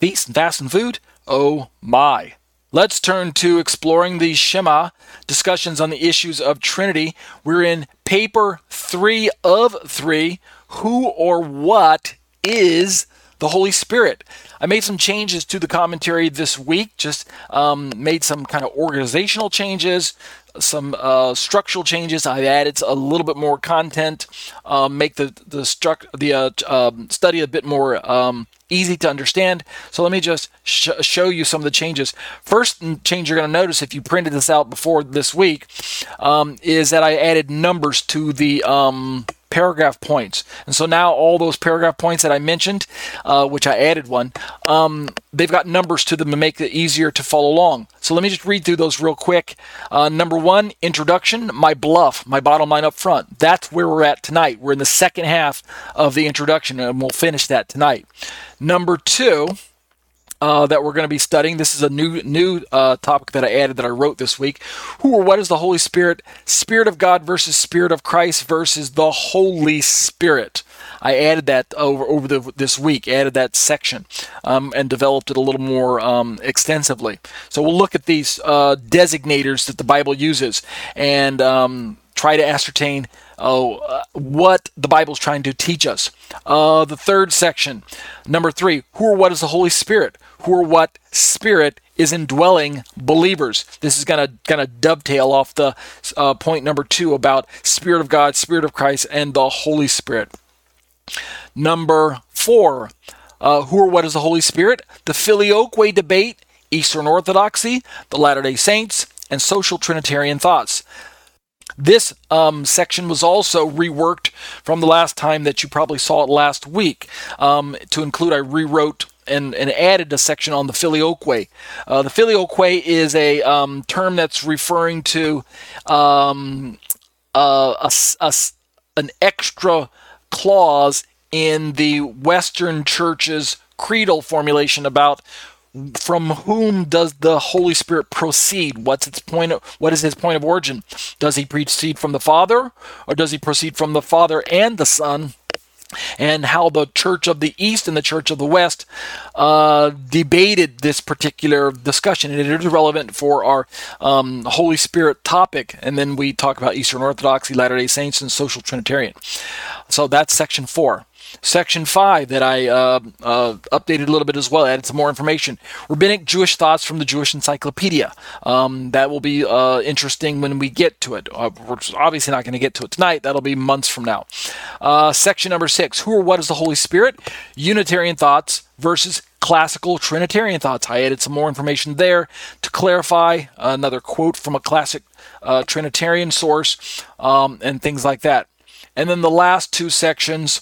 Feast and fast and food. Oh my. Let's turn to exploring the Shema discussions on the issues of Trinity. We're in paper three of three. Who or what is the Holy Spirit. I made some changes to the commentary this week, just um, made some kind of organizational changes, some uh, structural changes. I've added a little bit more content, um, make the the, the uh, um, study a bit more um, easy to understand. So let me just sh- show you some of the changes. First change you're going to notice if you printed this out before this week um, is that I added numbers to the um, paragraph points. And so now all those paragraph points that I mentioned, uh, which I added one, um, they've got numbers to them to make it easier to follow along. So let me just read through those real quick. Uh, number one, introduction, my bluff, my bottom line up front. That's where we're at tonight. We're in the second half of the introduction, and we'll finish that tonight. Number two, uh, that we're going to be studying. This is a new new uh, topic that I added that I wrote this week. Who or what is the Holy Spirit? Spirit of God versus Spirit of Christ versus the Holy Spirit. I added that over over the, this week. Added that section um, and developed it a little more um, extensively. So we'll look at these uh, designators that the Bible uses and um, try to ascertain uh, what the Bible is trying to teach us. Uh, the third section, number three, who or what is the Holy Spirit? Who or what Spirit is indwelling believers? This is going to kind of dovetail off the uh, point number two about Spirit of God, Spirit of Christ, and the Holy Spirit. Number four, uh, who or what is the Holy Spirit? The Filioque debate, Eastern Orthodoxy, the Latter day Saints, and social Trinitarian thoughts. This um, section was also reworked from the last time that you probably saw it last week. Um, to include, I rewrote and, and, added a section on the filioque. Uh, the filioque is a um, term that's referring to um, uh, a, a, an extra clause in the Western Church's creedal formulation about from whom does the Holy Spirit proceed? What's its point? Of, what is his point of origin? Does he proceed from the Father, or does he proceed from the Father and the Son? And how the Church of the East and the Church of the West uh, debated this particular discussion, and it is relevant for our um, Holy Spirit topic. And then we talk about Eastern Orthodoxy, Latter Day Saints, and Social Trinitarian. So that's section four. Section 5 that I uh, uh, updated a little bit as well, added some more information. Rabbinic Jewish thoughts from the Jewish Encyclopedia. Um, that will be uh, interesting when we get to it. Uh, we're obviously not going to get to it tonight. That'll be months from now. Uh, section number 6 Who or what is the Holy Spirit? Unitarian thoughts versus classical Trinitarian thoughts. I added some more information there to clarify another quote from a classic uh, Trinitarian source um, and things like that. And then the last two sections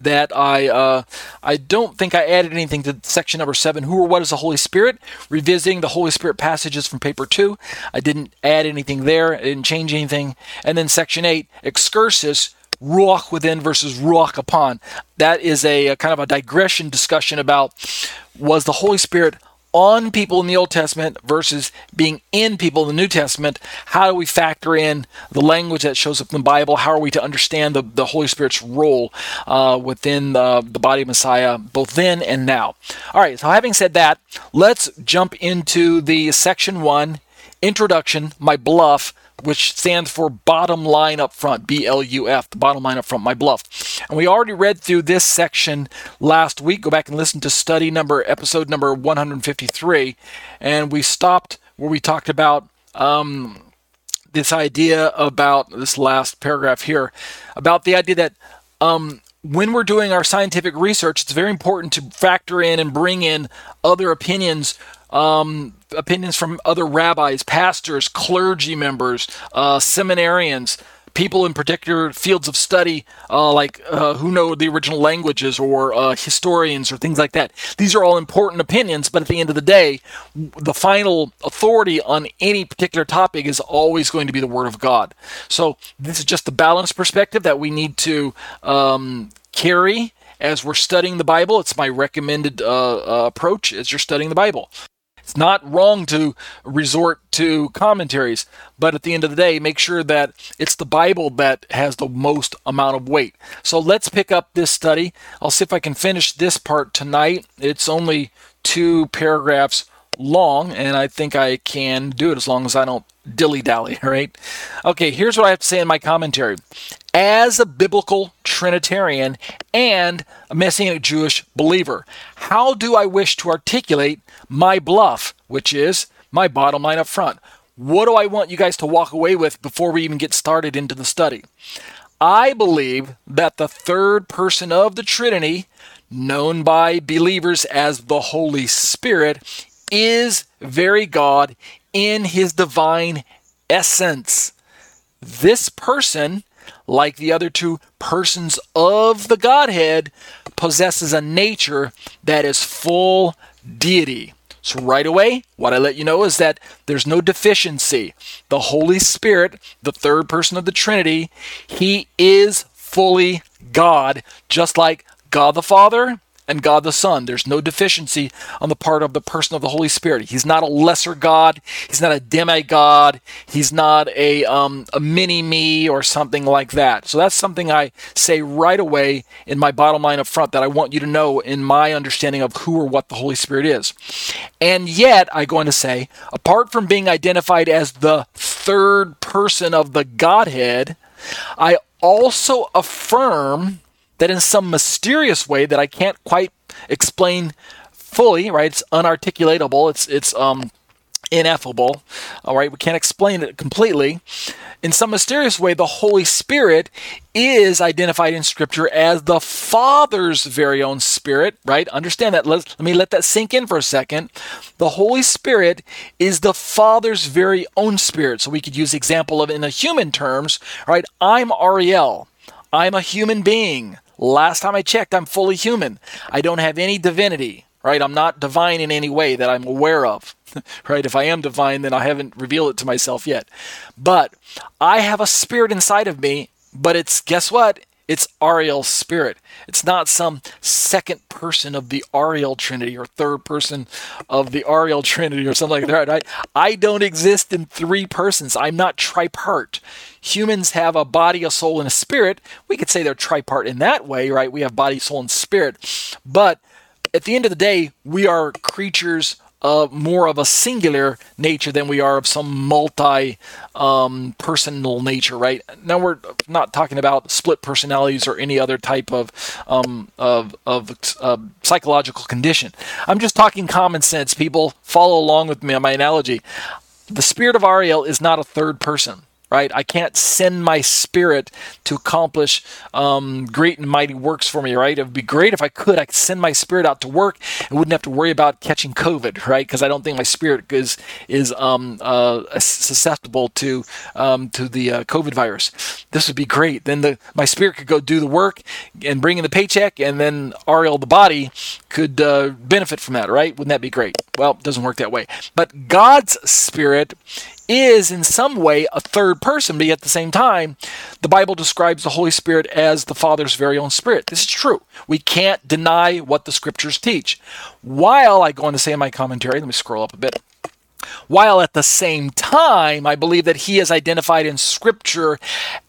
that I uh, I don't think I added anything to section number seven. Who or what is the Holy Spirit? Revisiting the Holy Spirit passages from paper two. I didn't add anything there. I didn't change anything. And then section eight, excursus. Ruach within versus Ruach upon. That is a, a kind of a digression discussion about was the Holy Spirit on people in the Old Testament versus being in people in the New Testament, how do we factor in the language that shows up in the Bible? How are we to understand the, the Holy Spirit's role uh, within the, the body of Messiah, both then and now? All right, so having said that, let's jump into the section one introduction, my bluff, which stands for bottom line up front, B L U F, the bottom line up front, my bluff. And we already read through this section last week. Go back and listen to study number, episode number 153. And we stopped where we talked about um, this idea about this last paragraph here about the idea that um, when we're doing our scientific research, it's very important to factor in and bring in other opinions um, opinions from other rabbis, pastors, clergy members, uh, seminarians, people in particular fields of study, uh, like uh, who know the original languages or uh, historians or things like that. These are all important opinions, but at the end of the day, the final authority on any particular topic is always going to be the Word of God. So this is just the balanced perspective that we need to um, carry as we're studying the Bible. It's my recommended uh, uh, approach as you're studying the Bible. It's not wrong to resort to commentaries, but at the end of the day, make sure that it's the Bible that has the most amount of weight. So let's pick up this study. I'll see if I can finish this part tonight. It's only two paragraphs long, and I think I can do it as long as I don't dilly dally, right? Okay, here's what I have to say in my commentary. As a biblical Trinitarian and a Messianic Jewish believer, how do I wish to articulate my bluff, which is my bottom line up front. What do I want you guys to walk away with before we even get started into the study? I believe that the third person of the Trinity, known by believers as the Holy Spirit, is very God in his divine essence. This person, like the other two persons of the Godhead, possesses a nature that is full deity. So, right away, what I let you know is that there's no deficiency. The Holy Spirit, the third person of the Trinity, He is fully God, just like God the Father and God the Son. There's no deficiency on the part of the person of the Holy Spirit. He's not a lesser God. He's not a demigod. He's not a, um, a mini me or something like that. So that's something I say right away in my bottom line up front that I want you to know in my understanding of who or what the Holy Spirit is. And yet, I go on to say, apart from being identified as the third person of the Godhead, I also affirm that in some mysterious way that I can't quite explain fully, right? It's unarticulatable. It's it's um ineffable. All right, we can't explain it completely. In some mysterious way, the Holy Spirit is identified in Scripture as the Father's very own Spirit, right? Understand that. Let, let me let that sink in for a second. The Holy Spirit is the Father's very own Spirit. So we could use the example of in a human terms, right? I'm Ariel. I'm a human being. Last time I checked, I'm fully human. I don't have any divinity, right? I'm not divine in any way that I'm aware of. right? If I am divine, then I haven't revealed it to myself yet. But I have a spirit inside of me, but it's, guess what? It's Ariel's spirit. It's not some second person of the Ariel Trinity or third person of the Ariel Trinity or something like that, right? I don't exist in three persons. I'm not tripart. Humans have a body, a soul, and a spirit. We could say they're tripart in that way, right? We have body, soul, and spirit. But at the end of the day, we are creatures uh, more of a singular nature than we are of some multi um, personal nature, right? Now we're not talking about split personalities or any other type of um, of, of uh, psychological condition. I'm just talking common sense. People follow along with me on my analogy. The spirit of Ariel is not a third person right? I can't send my spirit to accomplish um, great and mighty works for me, right? It would be great if I could. I could send my spirit out to work and wouldn't have to worry about catching COVID, right? Because I don't think my spirit is is um, uh, susceptible to um, to the uh, COVID virus. This would be great. Then the my spirit could go do the work and bring in the paycheck, and then Ariel, the body, could uh, benefit from that, right? Wouldn't that be great? Well, it doesn't work that way. But God's spirit is in some way a third person, but at the same time, the Bible describes the Holy Spirit as the Father's very own Spirit. This is true. We can't deny what the Scriptures teach. While I go on to say in my commentary, let me scroll up a bit. While at the same time, I believe that he is identified in Scripture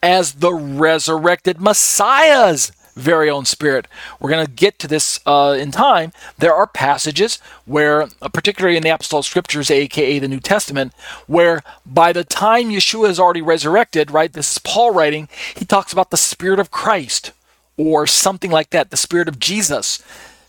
as the resurrected Messiah's very own spirit. We're going to get to this uh, in time. There are passages where, uh, particularly in the Apostolic Scriptures, aka the New Testament, where by the time Yeshua is already resurrected, right, this is Paul writing, he talks about the Spirit of Christ or something like that, the Spirit of Jesus.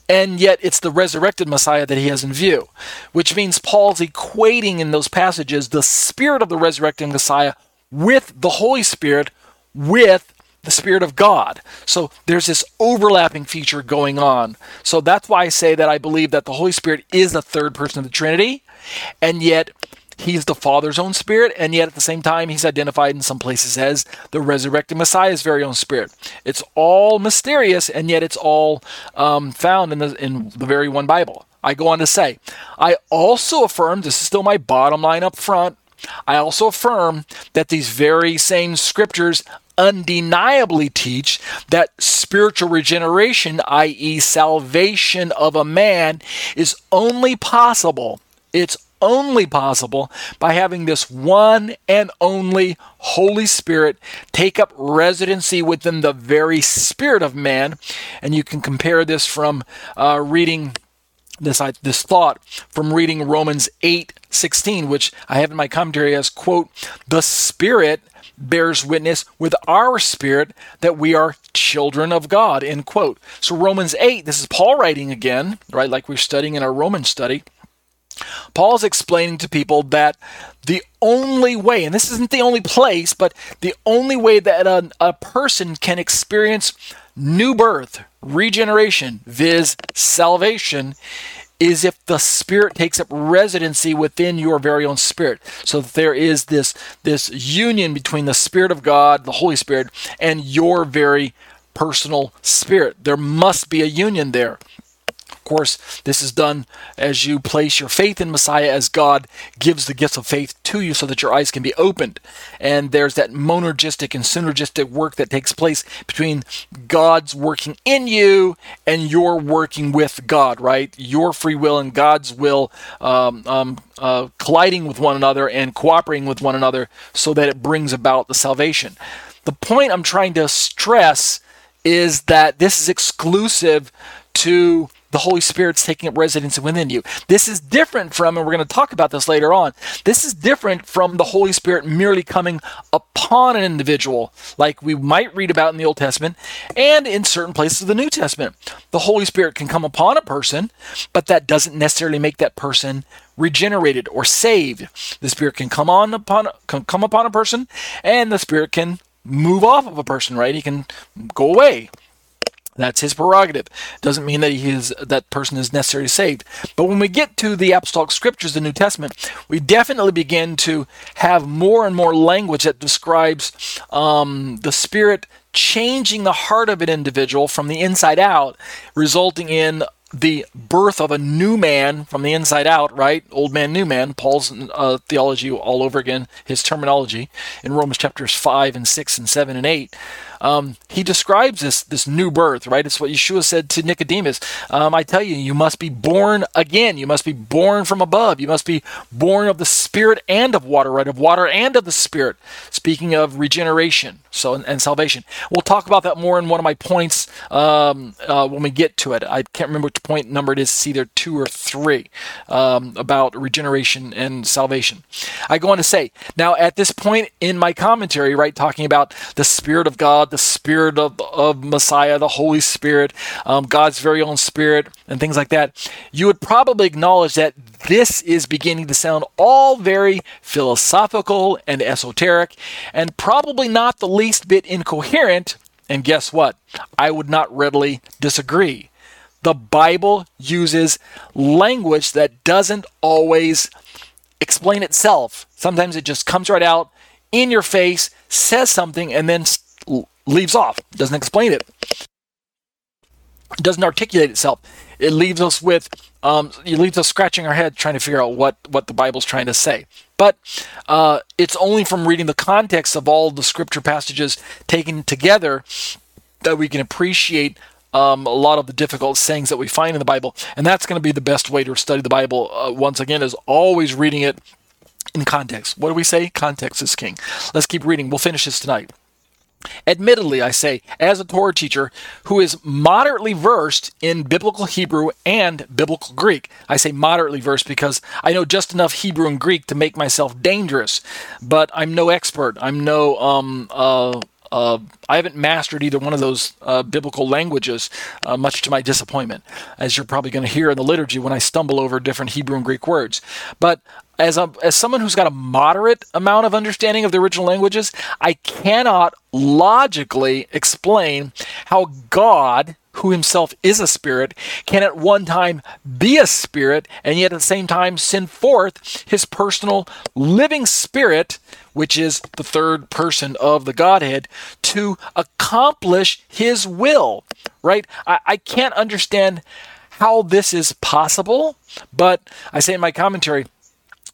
And yet it's the resurrected Messiah that he has in view, which means Paul's equating in those passages the Spirit of the resurrected Messiah with the Holy Spirit with the Spirit of God. So there's this overlapping feature going on. So that's why I say that I believe that the Holy Spirit is the third person of the Trinity, and yet he's the Father's own Spirit, and yet at the same time he's identified in some places as the resurrected Messiah's very own Spirit. It's all mysterious, and yet it's all um, found in the in the very one Bible. I go on to say, I also affirm, this is still my bottom line up front, I also affirm that these very same scriptures undeniably teach that spiritual regeneration, i.e., salvation of a man, is only possible. It's only possible by having this one and only Holy Spirit take up residency within the very spirit of man. And you can compare this from uh, reading this this thought from reading Romans 8 16, which I have in my commentary as quote, the Spirit bears witness with our spirit that we are children of God, end quote. So Romans 8, this is Paul writing again, right, like we're studying in our Roman study. Paul's explaining to people that the only way, and this isn't the only place, but the only way that a, a person can experience new birth, regeneration, viz., salvation, is if the spirit takes up residency within your very own spirit. So that there is this this union between the spirit of god the holy spirit and your very personal spirit. There must be a union there course, this is done as you place your faith in Messiah as God gives the gifts of faith to you so that your eyes can be opened. And there's that monergistic and synergistic work that takes place between God's working in you and your working with God, right? Your free will and God's will um, um, uh, colliding with one another and cooperating with one another so that it brings about the salvation. The point I'm trying to stress is that this is exclusive to the Holy Spirit's taking up residence within you. This is different from, and we're going to talk about this later on, this is different from the Holy Spirit merely coming upon an individual, like we might read about in the Old Testament and in certain places of the New Testament. The Holy Spirit can come upon a person, but that doesn't necessarily make that person regenerated or saved. The Spirit can come on upon can come upon a person, and the Spirit can move off of a person, right? He can go away. That's his prerogative. Doesn't mean that he is that person is necessarily saved. But when we get to the apostolic scriptures, the New Testament, we definitely begin to have more and more language that describes um, the Spirit changing the heart of an individual from the inside out, resulting in the birth of a new man from the inside out, right? Old man, new man. Paul's uh, theology all over again, his terminology in Romans chapters 5 and 6 and 7 and 8 um, he describes this this new birth, right? It's what Yeshua said to Nicodemus. Um, I tell you, you must be born again. You must be born from above. You must be born of the Spirit and of water, right? Of water and of the Spirit. Speaking of regeneration, so and, and salvation. We'll talk about that more in one of my points um, uh, when we get to it. I can't remember which point number it is. It's either two or three um, about regeneration and salvation. I go on to say now at this point in my commentary, right, talking about the Spirit of God the Spirit of, of Messiah, the Holy Spirit, um, God's very own Spirit, and things like that, you would probably acknowledge that this is beginning to sound all very philosophical and esoteric, and probably not the least bit incoherent. And guess what? I would not readily disagree. The Bible uses language that doesn't always explain itself. Sometimes it just comes right out in your face, says something, and then leaves off, doesn't explain it, doesn't articulate itself. It leaves us with, um, it leaves us scratching our head trying to figure out what, what the Bible's trying to say. But uh, it's only from reading the context of all the scripture passages taken together that we can appreciate um, a lot of the difficult sayings that we find in the Bible. And that's going to be the best way to study the Bible, uh, once again, is always reading it in context. What do we say? Context is king. Let's keep reading. We'll finish this tonight. Admittedly, I say, as a Torah teacher who is moderately versed in biblical Hebrew and biblical Greek, I say moderately versed because I know just enough Hebrew and Greek to make myself dangerous, but I'm no expert. I'm no um, uh, uh, I haven't mastered either one of those uh, biblical languages, uh, much to my disappointment, as you're probably going to hear in the liturgy when I stumble over different Hebrew and Greek words. But as a, as someone who's got a moderate amount of understanding of the original languages, I cannot logically explain how God, who himself is a spirit, can at one time be a spirit and yet at the same time send forth his personal living spirit, which is the third person of the Godhead, to accomplish his will. Right? I, I can't understand how this is possible, but I say in my commentary,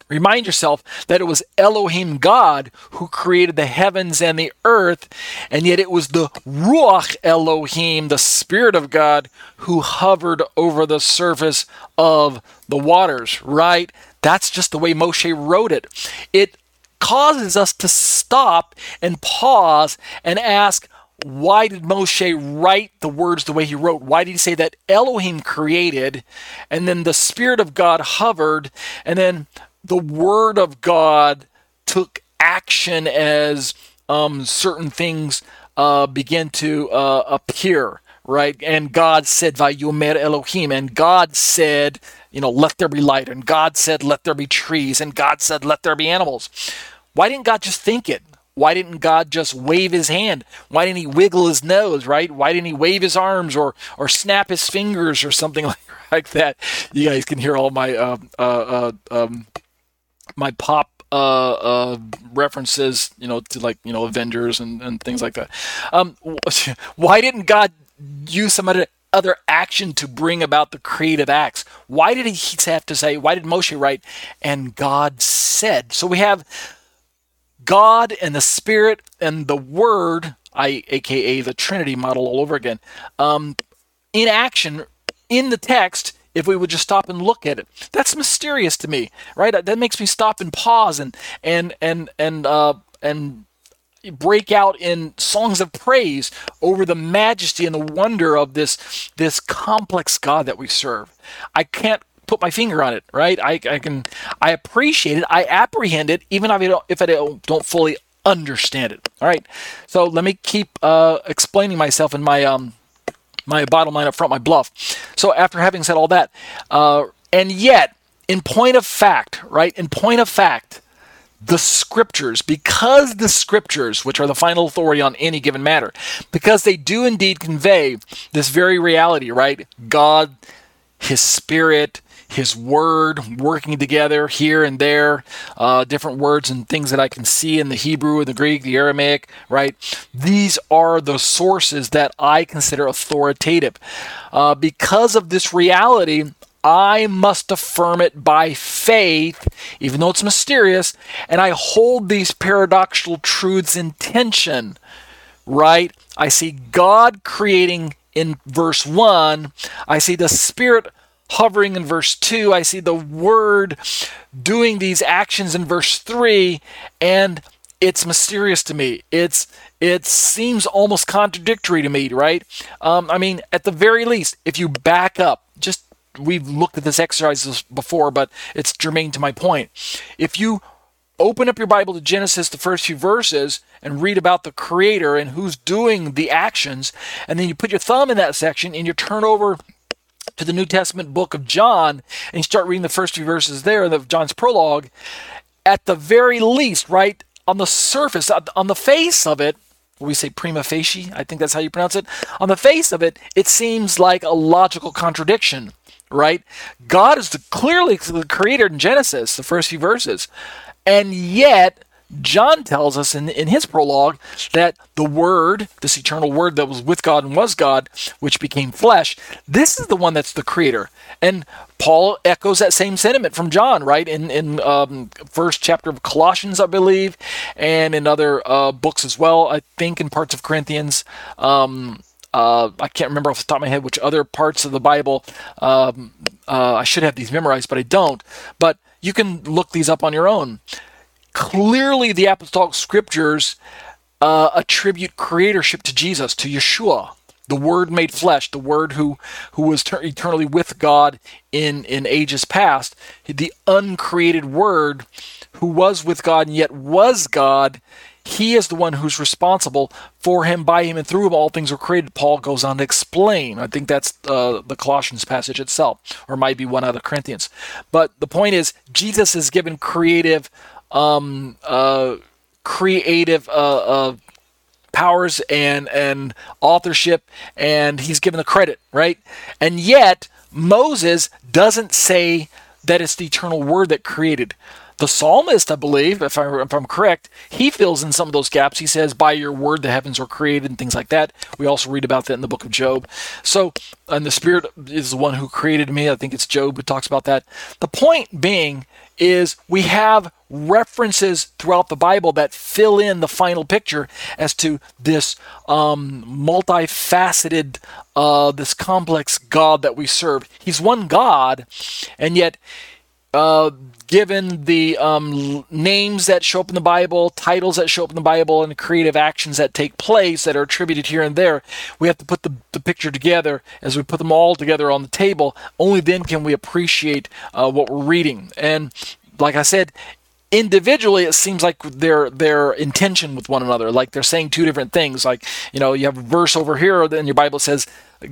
Remind yourself that it was Elohim God who created the heavens and the earth, and yet it was the Ruach Elohim, the Spirit of God, who hovered over the surface of the waters, right? That's just the way Moshe wrote it. It causes us to stop and pause and ask, why did Moshe write the words the way he wrote? Why did he say that Elohim created and then the Spirit of God hovered and then the Word of God took action as um, certain things uh, began to uh, appear, right? And God said, Vayomer Elohim, and God said, you know, let there be light, and God said, let there be trees, and God said, let there be animals. Why didn't God just think it? Why didn't God just wave his hand? Why didn't he wiggle his nose, right? Why didn't he wave his arms or or snap his fingers or something like, like that? You guys can hear all my uh, uh, uh, um, my pop uh, uh, references, you know, to like you know Avengers and, and things like that. Um, why didn't God use some other other action to bring about the creative acts? Why did he have to say? Why did Moshe write? And God said. So we have God and the Spirit and the Word, I, aka the Trinity model all over again, um, in action in the text if we would just stop and look at it. That's mysterious to me, right? That makes me stop and pause and and and and uh, and break out in songs of praise over the majesty and the wonder of this this complex God that we serve. I can't put my finger on it, right? I, I can I appreciate it, I apprehend it, even if I don't, if I don't, don't fully understand it. All right. So let me keep uh, explaining myself in my um my bottom line up front, my bluff. So after having said all that, uh, and yet in point of fact, right? In point of fact, the scriptures, because the scriptures, which are the final authority on any given matter, because they do indeed convey this very reality, right? God, His Spirit, His Word working together here and there, uh, different words and things that I can see in the Hebrew, and the Greek, the Aramaic, right? These are the sources that I consider authoritative. Uh, because of this reality, I must affirm it by faith, even though it's mysterious, and I hold these paradoxical truths in tension, right? I see God creating in verse 1, I see the Spirit hovering in verse 2, I see the Word doing these actions in verse 3, and it's mysterious to me. It's it seems almost contradictory to me, right? Um, I mean, at the very least, if you back up, just we've looked at this exercise before, but it's germane to my point. If you open up your Bible to Genesis, the first few verses, and read about the Creator and who's doing the actions, and then you put your thumb in that section and you turn over to the New Testament book of John and you start reading the first few verses there of John's prologue, at the very least, right on the surface, on the face of it, we say prima facie, I think that's how you pronounce it. On the face of it, it seems like a logical contradiction right? God is the, clearly the creator in Genesis, the first few verses. And yet, John tells us in, in his prologue that the Word, this eternal Word that was with God and was God, which became flesh, this is the one that's the creator. And Paul echoes that same sentiment from John, right? In in um, first chapter of Colossians, I believe, and in other uh, books as well. I think in parts of Corinthians. Um, uh, I can't remember off the top of my head which other parts of the Bible. Um, uh, I should have these memorized, but I don't. But you can look these up on your own. Clearly, the apostolic scriptures uh, attribute creatorship to Jesus, to Yeshua, the Word made flesh, the Word who who was ter- eternally with God in in ages past, the uncreated Word who was with God and yet was God he is the one who's responsible for him, by him, and through him all things were created. Paul goes on to explain. I think that's uh, the Colossians passage itself, or might be one out of Corinthians. But the point is, Jesus is given creative, um, uh, creative. Uh, uh powers and and authorship and he's given the credit right and yet moses doesn't say that it's the eternal word that created the psalmist, I believe, if, I, if I'm correct, he fills in some of those gaps. He says, By your word the heavens were created, and things like that. We also read about that in the book of Job. So, and the Spirit is the one who created me. I think it's Job who talks about that. The point being is we have references throughout the Bible that fill in the final picture as to this um, multifaceted, uh, this complex God that we serve. He's one God, and yet uh, given the um, names that show up in the Bible, titles that show up in the Bible, and creative actions that take place that are attributed here and there, we have to put the, the picture together. As we put them all together on the table, only then can we appreciate uh, what we're reading. And like I said, individually it seems like they're they're with one another like they're saying two different things like you know you have a verse over here in your bible says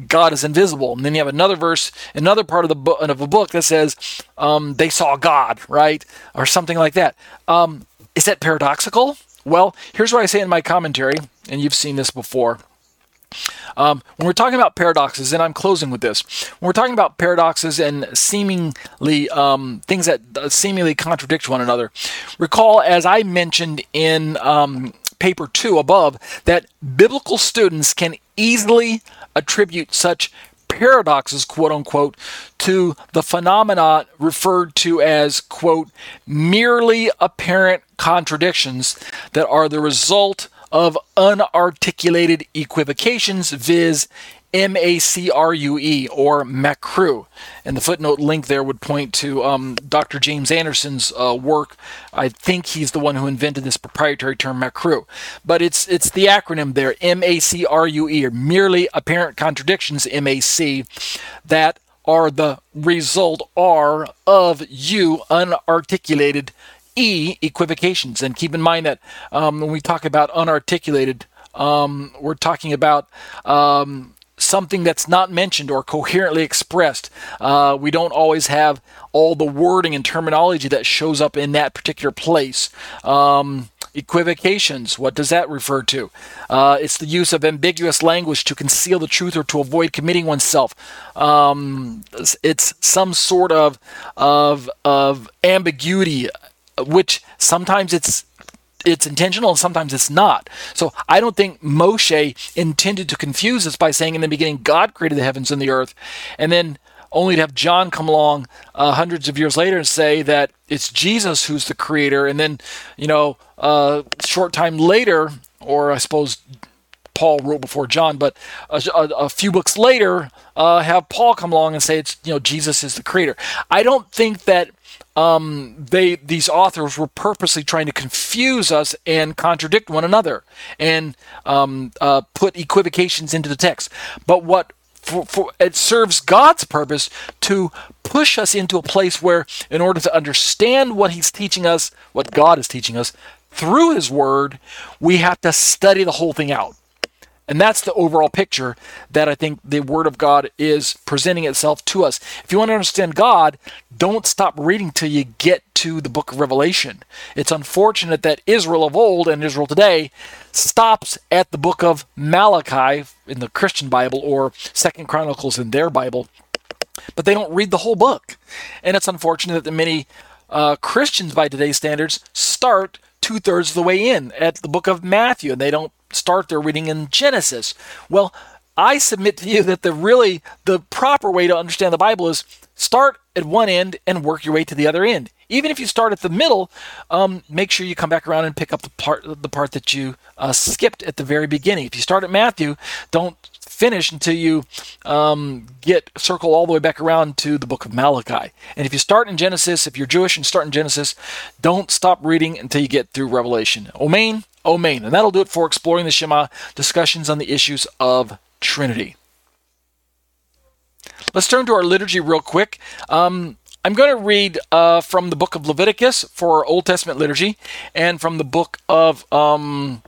god is invisible and then you have another verse another part of the book of a book that says um, they saw god right? Or something like that. Um, is that paradoxical? Well here's what i say in my commentary and you've seen this before um, when we're talking about paradoxes, and I'm closing with this, when we're talking about paradoxes and seemingly um, things that seemingly contradict one another, recall as I mentioned in um, paper two above that biblical students can easily attribute such paradoxes, quote unquote, to the phenomena referred to as, quote, merely apparent contradictions that are the result of unarticulated equivocations, viz., M A C R U E or Macrue. And the footnote link there would point to um, Dr. James Anderson's uh, work. I think he's the one who invented this proprietary term Macrue. But it's it's the acronym there, M A C R U E, or merely apparent contradictions, M A C, that are the result are of you unarticulated E equivocations. And keep in mind that um, when we talk about unarticulated, um, we're talking about um, something that's not mentioned or coherently expressed. Uh, we don't always have all the wording and terminology that shows up in that particular place. Um, equivocations, what does that refer to? Uh, it's the use of ambiguous language to conceal the truth or to avoid committing oneself. Um, it's some sort of, of, of ambiguity, which sometimes it's it's intentional and sometimes it's not. So I don't think Moshe intended to confuse us by saying in the beginning God created the heavens and the earth, and then only to have John come along uh, hundreds of years later and say that it's Jesus who's the creator, and then you know a uh, short time later, or I suppose Paul wrote before John, but a, a, a few books later, uh, have Paul come along and say it's you know Jesus is the creator. I don't think that um, they these authors were purposely trying to confuse us and contradict one another and um, uh, put equivocations into the text. But what for, for, it serves God's purpose to push us into a place where, in order to understand what He's teaching us, what God is teaching us through His Word, we have to study the whole thing out. And that's the overall picture that I think the Word of God is presenting itself to us. If you want to understand God, don't stop reading till you get to the book of Revelation. It's unfortunate that Israel of old and Israel today stops at the book of Malachi in the Christian Bible or Second Chronicles in their Bible, but they don't read the whole book. And it's unfortunate that many uh, Christians, by today's standards, start two thirds of the way in at the book of Matthew, and they don't start their reading in Genesis. Well, I submit to you that the really the proper way to understand the Bible is start at one end and work your way to the other end. Even if you start at the middle, um, make sure you come back around and pick up the part the part that you uh, skipped at the very beginning. If you start at Matthew, don't finish until you um, get circle all the way back around to the book of Malachi. And if you start in Genesis, if you're Jewish and start in Genesis, don't stop reading until you get through Revelation. Amen. Amen. And that'll do it for exploring the Shema, discussions on the issues of Trinity. Let's turn to our liturgy real quick. Um, I'm going to read uh, from the book of Leviticus for Old Testament liturgy and from the book of, um,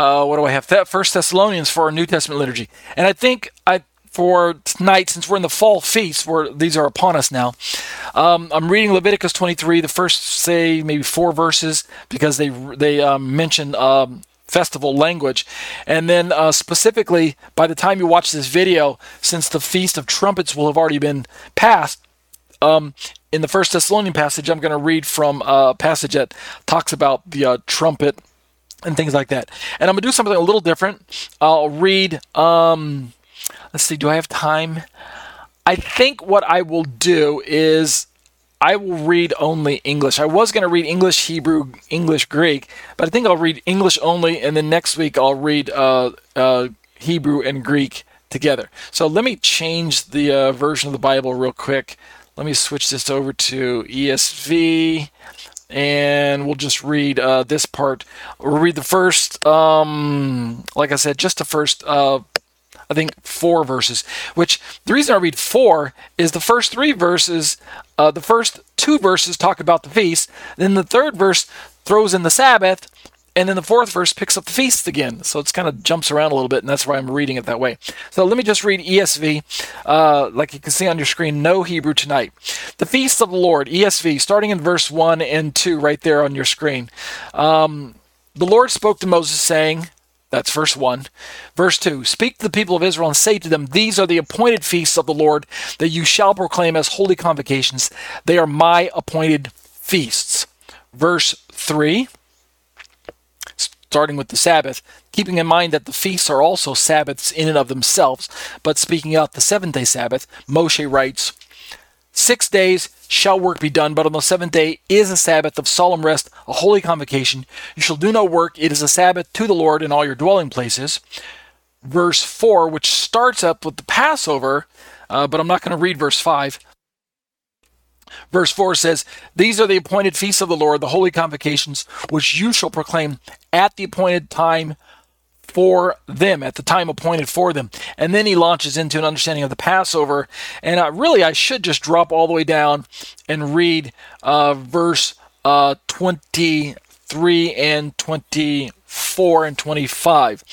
uh, what do I have? First Thessalonians for our New Testament liturgy. And I think I for tonight, since we're in the fall feasts, where these are upon us now, um, I'm reading Leviticus 23, the first, say, maybe four verses, because they they um, mention um, festival language. And then uh, specifically, by the time you watch this video, since the Feast of Trumpets will have already been passed, um, in the First Thessalonian passage, I'm going to read from a passage that talks about the uh, trumpet and things like that. And I'm going to do something a little different. I'll read. Um, let's see, do I have time? I think what I will do is I will read only English. I was going to read English, Hebrew, English, Greek, but I think I'll read English only, and then next week I'll read uh, uh, Hebrew and Greek together. So let me change the uh, version of the Bible real quick. Let me switch this over to ESV, and we'll just read uh, this part. We'll read the first, um, like I said, just the first uh, I think, four verses. Which the reason I read four is the first three verses, uh, the first two verses talk about the feast. Then the third verse throws in the Sabbath, and then the fourth verse picks up the feast again. So it's kind of jumps around a little bit, and that's why I'm reading it that way. So let me just read ESV. Uh, like you can see on your screen, no Hebrew tonight. The feast of the Lord, ESV, starting in verse 1 and 2, right there on your screen. Um, the Lord spoke to Moses, saying, that's verse 1. Verse 2 Speak to the people of Israel and say to them, These are the appointed feasts of the Lord that you shall proclaim as holy convocations. They are my appointed feasts. Verse 3 starting with the Sabbath, keeping in mind that the feasts are also Sabbaths in and of themselves, but speaking out the seventh day Sabbath, Moshe writes, Six days shall work be done, but on the seventh day is a Sabbath of solemn rest, a holy convocation. You shall do no work. It is a Sabbath to the Lord in all your dwelling places. verse 4, which starts up with the Passover, uh, but I'm not going to read verse 5. Verse 4 says, These are the appointed feasts of the Lord, the holy convocations, which you shall proclaim at the appointed time for them, at the time appointed for them. And then he launches into an understanding of the Passover. And uh, really, I should just drop all the way down and read uh, verse uh, 23 and 24 and 25,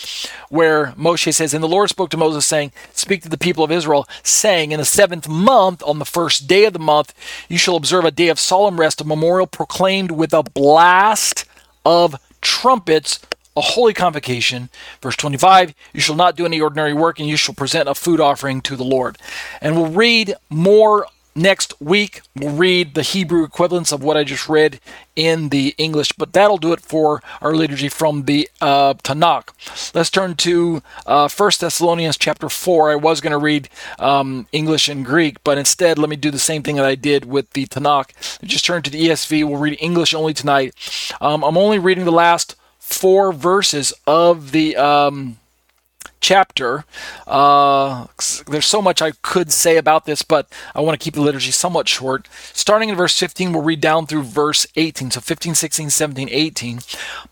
where Moshe says, And the Lord spoke to Moses, saying, Speak to the people of Israel, saying, In the seventh month, on the first day of the month, you shall observe a day of solemn rest, a memorial proclaimed with a blast of trumpets a holy convocation. Verse 25, you shall not do any ordinary work, and you shall present a food offering to the Lord. And we'll read more next week. We'll read the Hebrew equivalents of what I just read in the English, but that'll do it for our liturgy from the uh, Tanakh. Let's turn to uh, 1 Thessalonians chapter 4. I was going to read um, English and Greek, but instead let me do the same thing that I did with the Tanakh. Just turn to the ESV. We'll read English only tonight. Um, I'm only reading the last four verses of the um, chapter. Uh, there's so much I could say about this, but I want to keep the liturgy somewhat short. Starting in verse 15, we'll read down through verse 18. So 15, 16, 17, 18.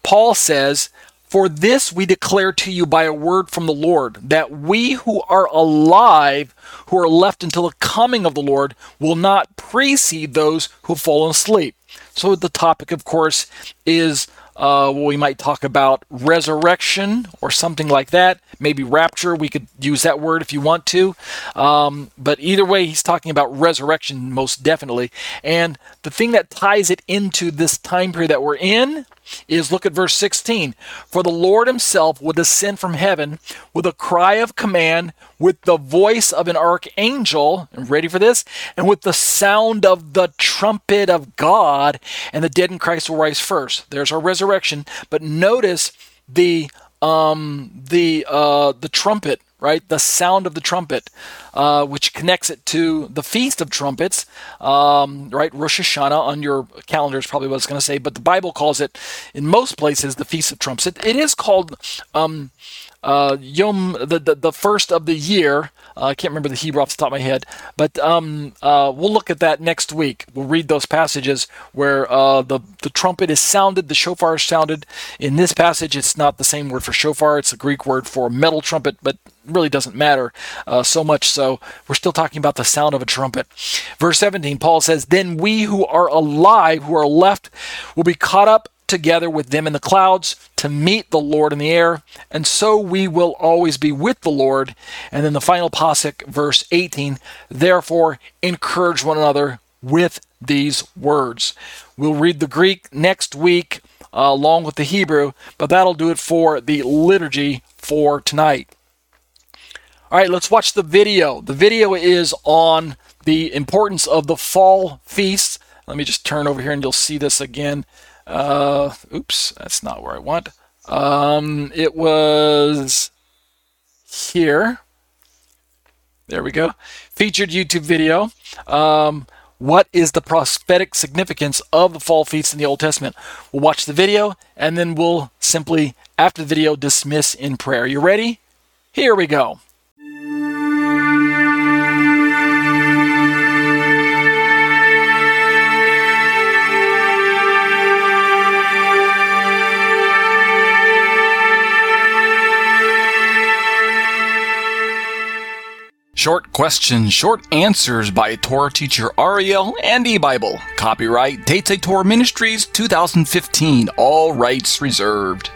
Paul says, For this we declare to you by a word from the Lord, that we who are alive, who are left until the coming of the Lord, will not precede those who have fallen asleep. So the topic, of course, is uh, we might talk about resurrection or something like that. Maybe rapture. We could use that word if you want to. Um, but either way, he's talking about resurrection most definitely. And the thing that ties it into this time period that we're in is look at verse 16. For the Lord himself will descend from heaven with a cry of command, with the voice of an archangel, ready for this, and with the sound of the trumpet of God, and the dead in Christ will rise first. There's our resurrection. But notice the um, the uh, the trumpet right? The sound of the trumpet, uh, which connects it to the Feast of Trumpets, um, right? Rosh Hashanah on your calendar is probably what I was going to say, but the Bible calls it, in most places, the Feast of Trumpets. it, it is called um, uh, Yom, the, the, the first of the year, uh, I can't remember the Hebrew off the top of my head, but um, uh, we'll look at that next week. We'll read those passages where uh, the the trumpet is sounded, the shofar is sounded. In this passage, it's not the same word for shofar; it's a Greek word for metal trumpet, but really doesn't matter uh, so much. So we're still talking about the sound of a trumpet. Verse 17, Paul says, "Then we who are alive, who are left, will be caught up." Together with them in the clouds to meet the Lord in the air, and so we will always be with the Lord. And then the final pasuk, verse 18, therefore encourage one another with these words. We'll read the Greek next week uh, along with the Hebrew, but that'll do it for the liturgy for tonight. All right, let's watch the video. The video is on the importance of the fall feasts. Let me just turn over here and you'll see this again. Uh, oops, that's not where I want. Um, it was here. There we go. Featured YouTube video. Um, what is the prophetic significance of the fall feasts in the Old Testament? We'll watch the video and then we'll simply, after the video, dismiss in prayer. You ready? Here we go. Short questions, short answers by Torah teacher Ariel and eBible. Copyright Tetze Torah Ministries 2015. All rights reserved.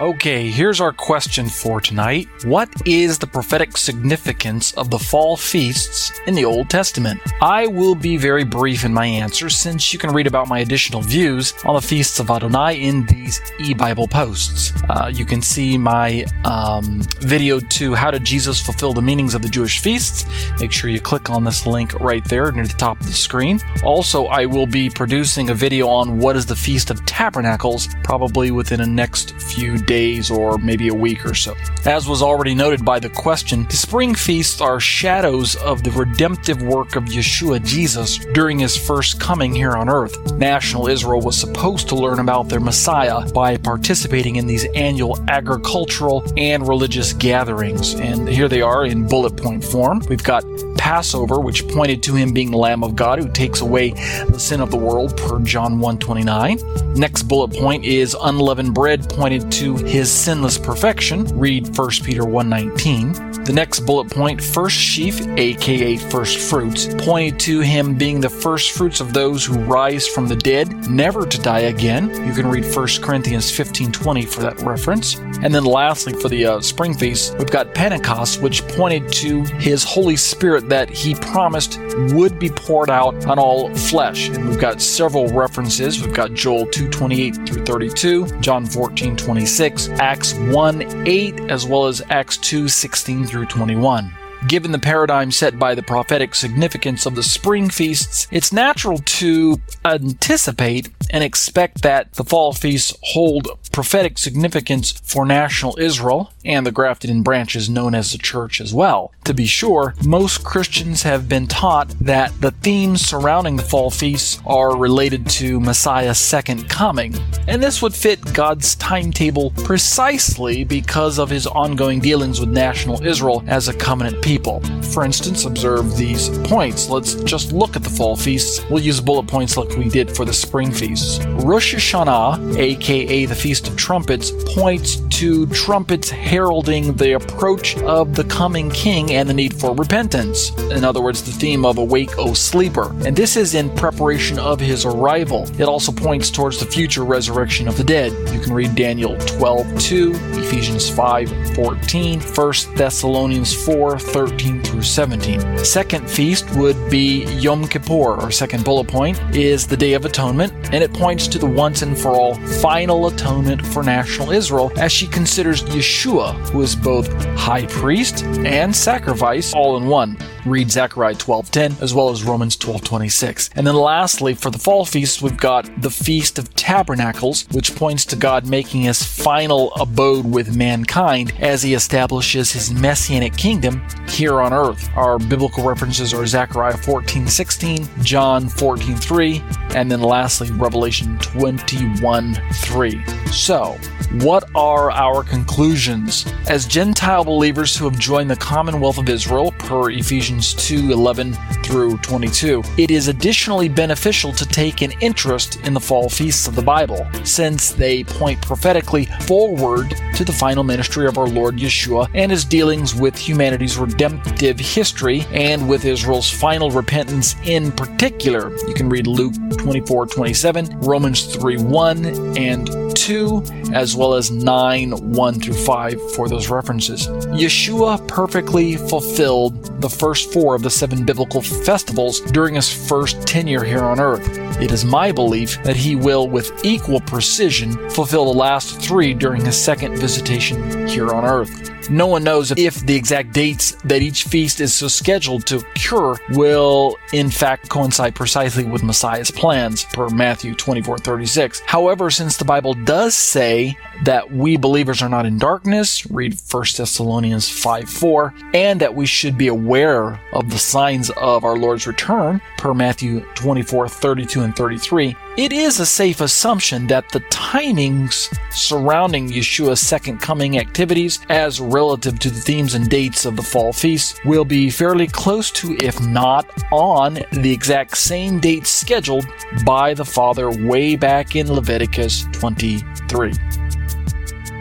Okay, here's our question for tonight. What is the prophetic significance of the fall feasts in the Old Testament? I will be very brief in my answer since you can read about my additional views on the feasts of Adonai in these e-Bible posts. Uh, you can see my um, video to how did Jesus fulfill the meanings of the Jewish feasts. Make sure you click on this link right there near the top of the screen. Also, I will be producing a video on what is the Feast of Tabernacles probably within the next few days days or maybe a week or so. As was already noted by the question, the spring feasts are shadows of the redemptive work of Yeshua Jesus during his first coming here on earth. National Israel was supposed to learn about their Messiah by participating in these annual agricultural and religious gatherings. And here they are in bullet point form. We've got Passover, which pointed to him being the Lamb of God who takes away the sin of the world per John 1.29. Next bullet point is unleavened bread pointed to his sinless perfection. Read 1 Peter 1:19. The next bullet point, first sheaf, aka first fruits, pointed to him being the first fruits of those who rise from the dead, never to die again. You can read 1 Corinthians 15:20 for that reference. And then lastly, for the uh, spring feast, we've got Pentecost, which pointed to his Holy Spirit that he promised would be poured out on all flesh. And we've got several references. We've got Joel 2:28 through 32, John 14:26, Acts 1:8, as well as Acts 2:16 through 21. Given the paradigm set by the prophetic significance of the spring feasts, it's natural to anticipate and expect that the fall feasts hold prophetic significance for national Israel and the grafted in branches known as the church as well. To be sure, most Christians have been taught that the themes surrounding the fall feasts are related to Messiah's second coming, and this would fit God's timetable precisely because of his ongoing dealings with national Israel as a covenant people. For instance, observe these points. Let's just look at the fall feasts. We'll use bullet points like we did for the spring feasts. Rosh Hashanah, aka the Feast of Trumpets, points to trumpets heralding the approach of the coming king and the need for repentance. In other words, the theme of Awake, O Sleeper. And this is in preparation of his arrival. It also points towards the future resurrection of the dead. You can read Daniel 12 2, Ephesians 5 14, 1 Thessalonians 4 13 through 17. Second feast would be Yom Kippur, or second bullet point, is the Day of Atonement, and it points to the once and for all final atonement for national Israel as she considers Yeshua, who is both high priest and sacrifice all in one. Read Zechariah 12:10 as well as Romans 12:26. And then lastly, for the fall feast, we've got the Feast of Tabernacles, which points to God making his final abode with mankind as he establishes his messianic kingdom here on earth. Our biblical references are Zechariah 14:16, John 14:3, and then lastly Revelation 21:3. So, what are our conclusions? As Gentile believers who have joined the Commonwealth of Israel, per Ephesians 2 11 through 22, it is additionally beneficial to take an interest in the fall feasts of the Bible, since they point prophetically forward to the final ministry of our Lord Yeshua and his dealings with humanity's redemptive history and with Israel's final repentance in particular. You can read Luke 24 27, Romans 3 1, and 2, as well as 9, 1 through 5 for those references. Yeshua perfectly fulfilled the first four of the seven biblical festivals during his first tenure here on earth. It is my belief that he will, with equal precision, fulfill the last three during his second visitation here on earth. No one knows if the exact dates that each feast is scheduled to occur will in fact coincide precisely with Messiah's plans per Matthew 24:36. However, since the Bible does say that we believers are not in darkness, read 1 Thessalonians 5:4, and that we should be aware of the signs of our Lord's return per Matthew 24:32 and 33, it is a safe assumption that the timings surrounding Yeshua's second coming activities, as relative to the themes and dates of the fall feast, will be fairly close to, if not on, the exact same date scheduled by the Father way back in Leviticus 23.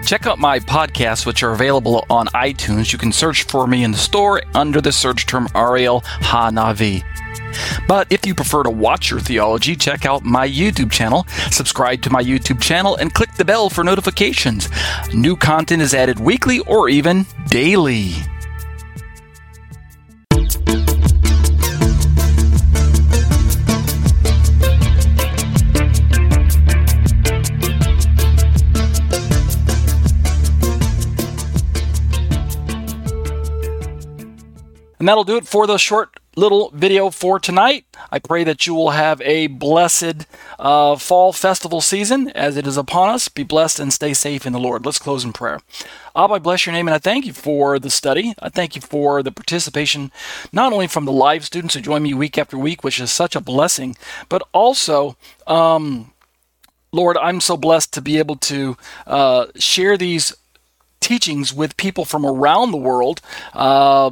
Check out my podcasts, which are available on iTunes. You can search for me in the store under the search term Ariel Hanavi. But if you prefer to watch your theology, check out my YouTube channel, subscribe to my YouTube channel, and click the bell for notifications. New content is added weekly or even daily. And that'll do it for the short little video for tonight. I pray that you will have a blessed uh, fall festival season as it is upon us. Be blessed and stay safe in the Lord. Let's close in prayer. Abba, I bless your name and I thank you for the study. I thank you for the participation, not only from the live students who join me week after week, which is such a blessing, but also. Um, Lord, I'm so blessed to be able to uh, share these teachings with people from around the world. Uh,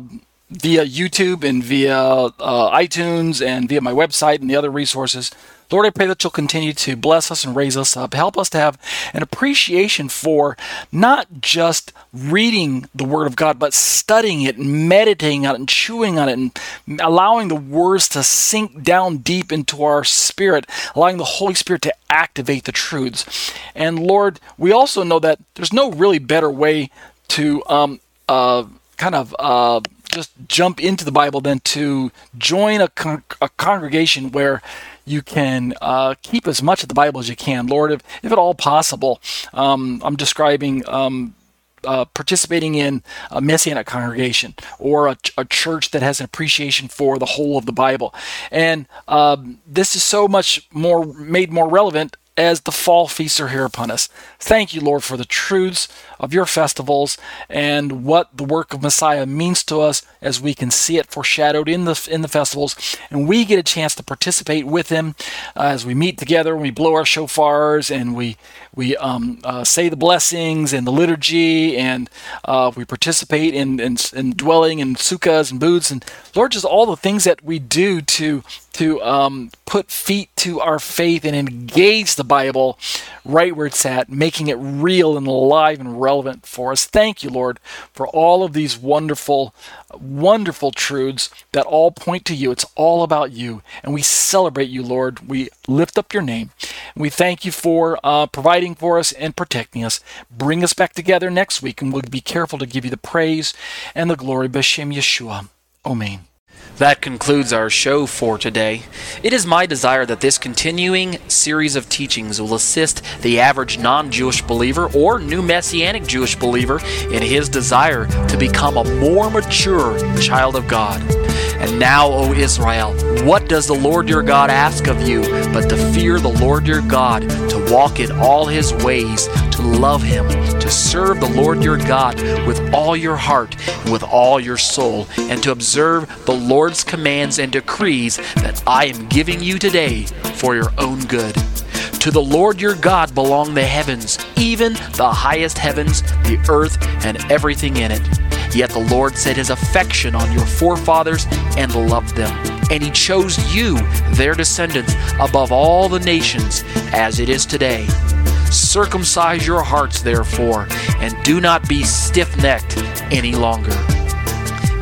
via YouTube and via uh, iTunes and via my website and the other resources. Lord, I pray that you'll continue to bless us and raise us up. Help us to have an appreciation for not just reading the Word of God, but studying it and meditating on it and chewing on it and allowing the words to sink down deep into our spirit, allowing the Holy Spirit to activate the truths. And Lord, we also know that there's no really better way to um, uh, kind of. Uh, just jump into the Bible than to join a, con- a congregation where you can uh, keep as much of the Bible as you can. Lord, if, if at all possible, um, I'm describing um, uh, participating in a messianic congregation or a, a, church that has an appreciation for the whole of the Bible. And um, this is so much more made more relevant as the fall feasts are here upon us. Thank you, Lord, for the truths of your festivals and what the work of Messiah means to us as we can see it foreshadowed in the in the festivals, and we get a chance to participate with Him uh, as we meet together, and we blow our shofars, and we we um, uh, say the blessings and the liturgy, and uh, we participate in, in, in dwelling in sukkahs and booths, and Lord, just all the things that we do to to um, put feet to our faith and engage the Bible right where it's at, making it real and alive and relevant for us. Thank you, Lord, for all of these wonderful, wonderful truths that all point to you. It's all about you, and we celebrate you, Lord. We lift up your name. We thank you for uh, providing for us and protecting us. Bring us back together next week, and we'll be careful to give you the praise and the glory. B'Shem Yeshua. Amen. That concludes our show for today. It is my desire that this continuing series of teachings will assist the average non Jewish believer or new Messianic Jewish believer in his desire to become a more mature child of God. And now, O Israel, what does the Lord your God ask of you but to fear the Lord your God, to walk in all his ways, to love him, to serve the Lord your God with all your heart and with all your soul, and to observe the Lord's commands and decrees that I am giving you today for your own good? To the Lord your God belong the heavens, even the highest heavens, the earth, and everything in it. Yet the Lord set his affection on your forefathers and loved them. And he chose you, their descendants, above all the nations, as it is today. Circumcise your hearts, therefore, and do not be stiff necked any longer.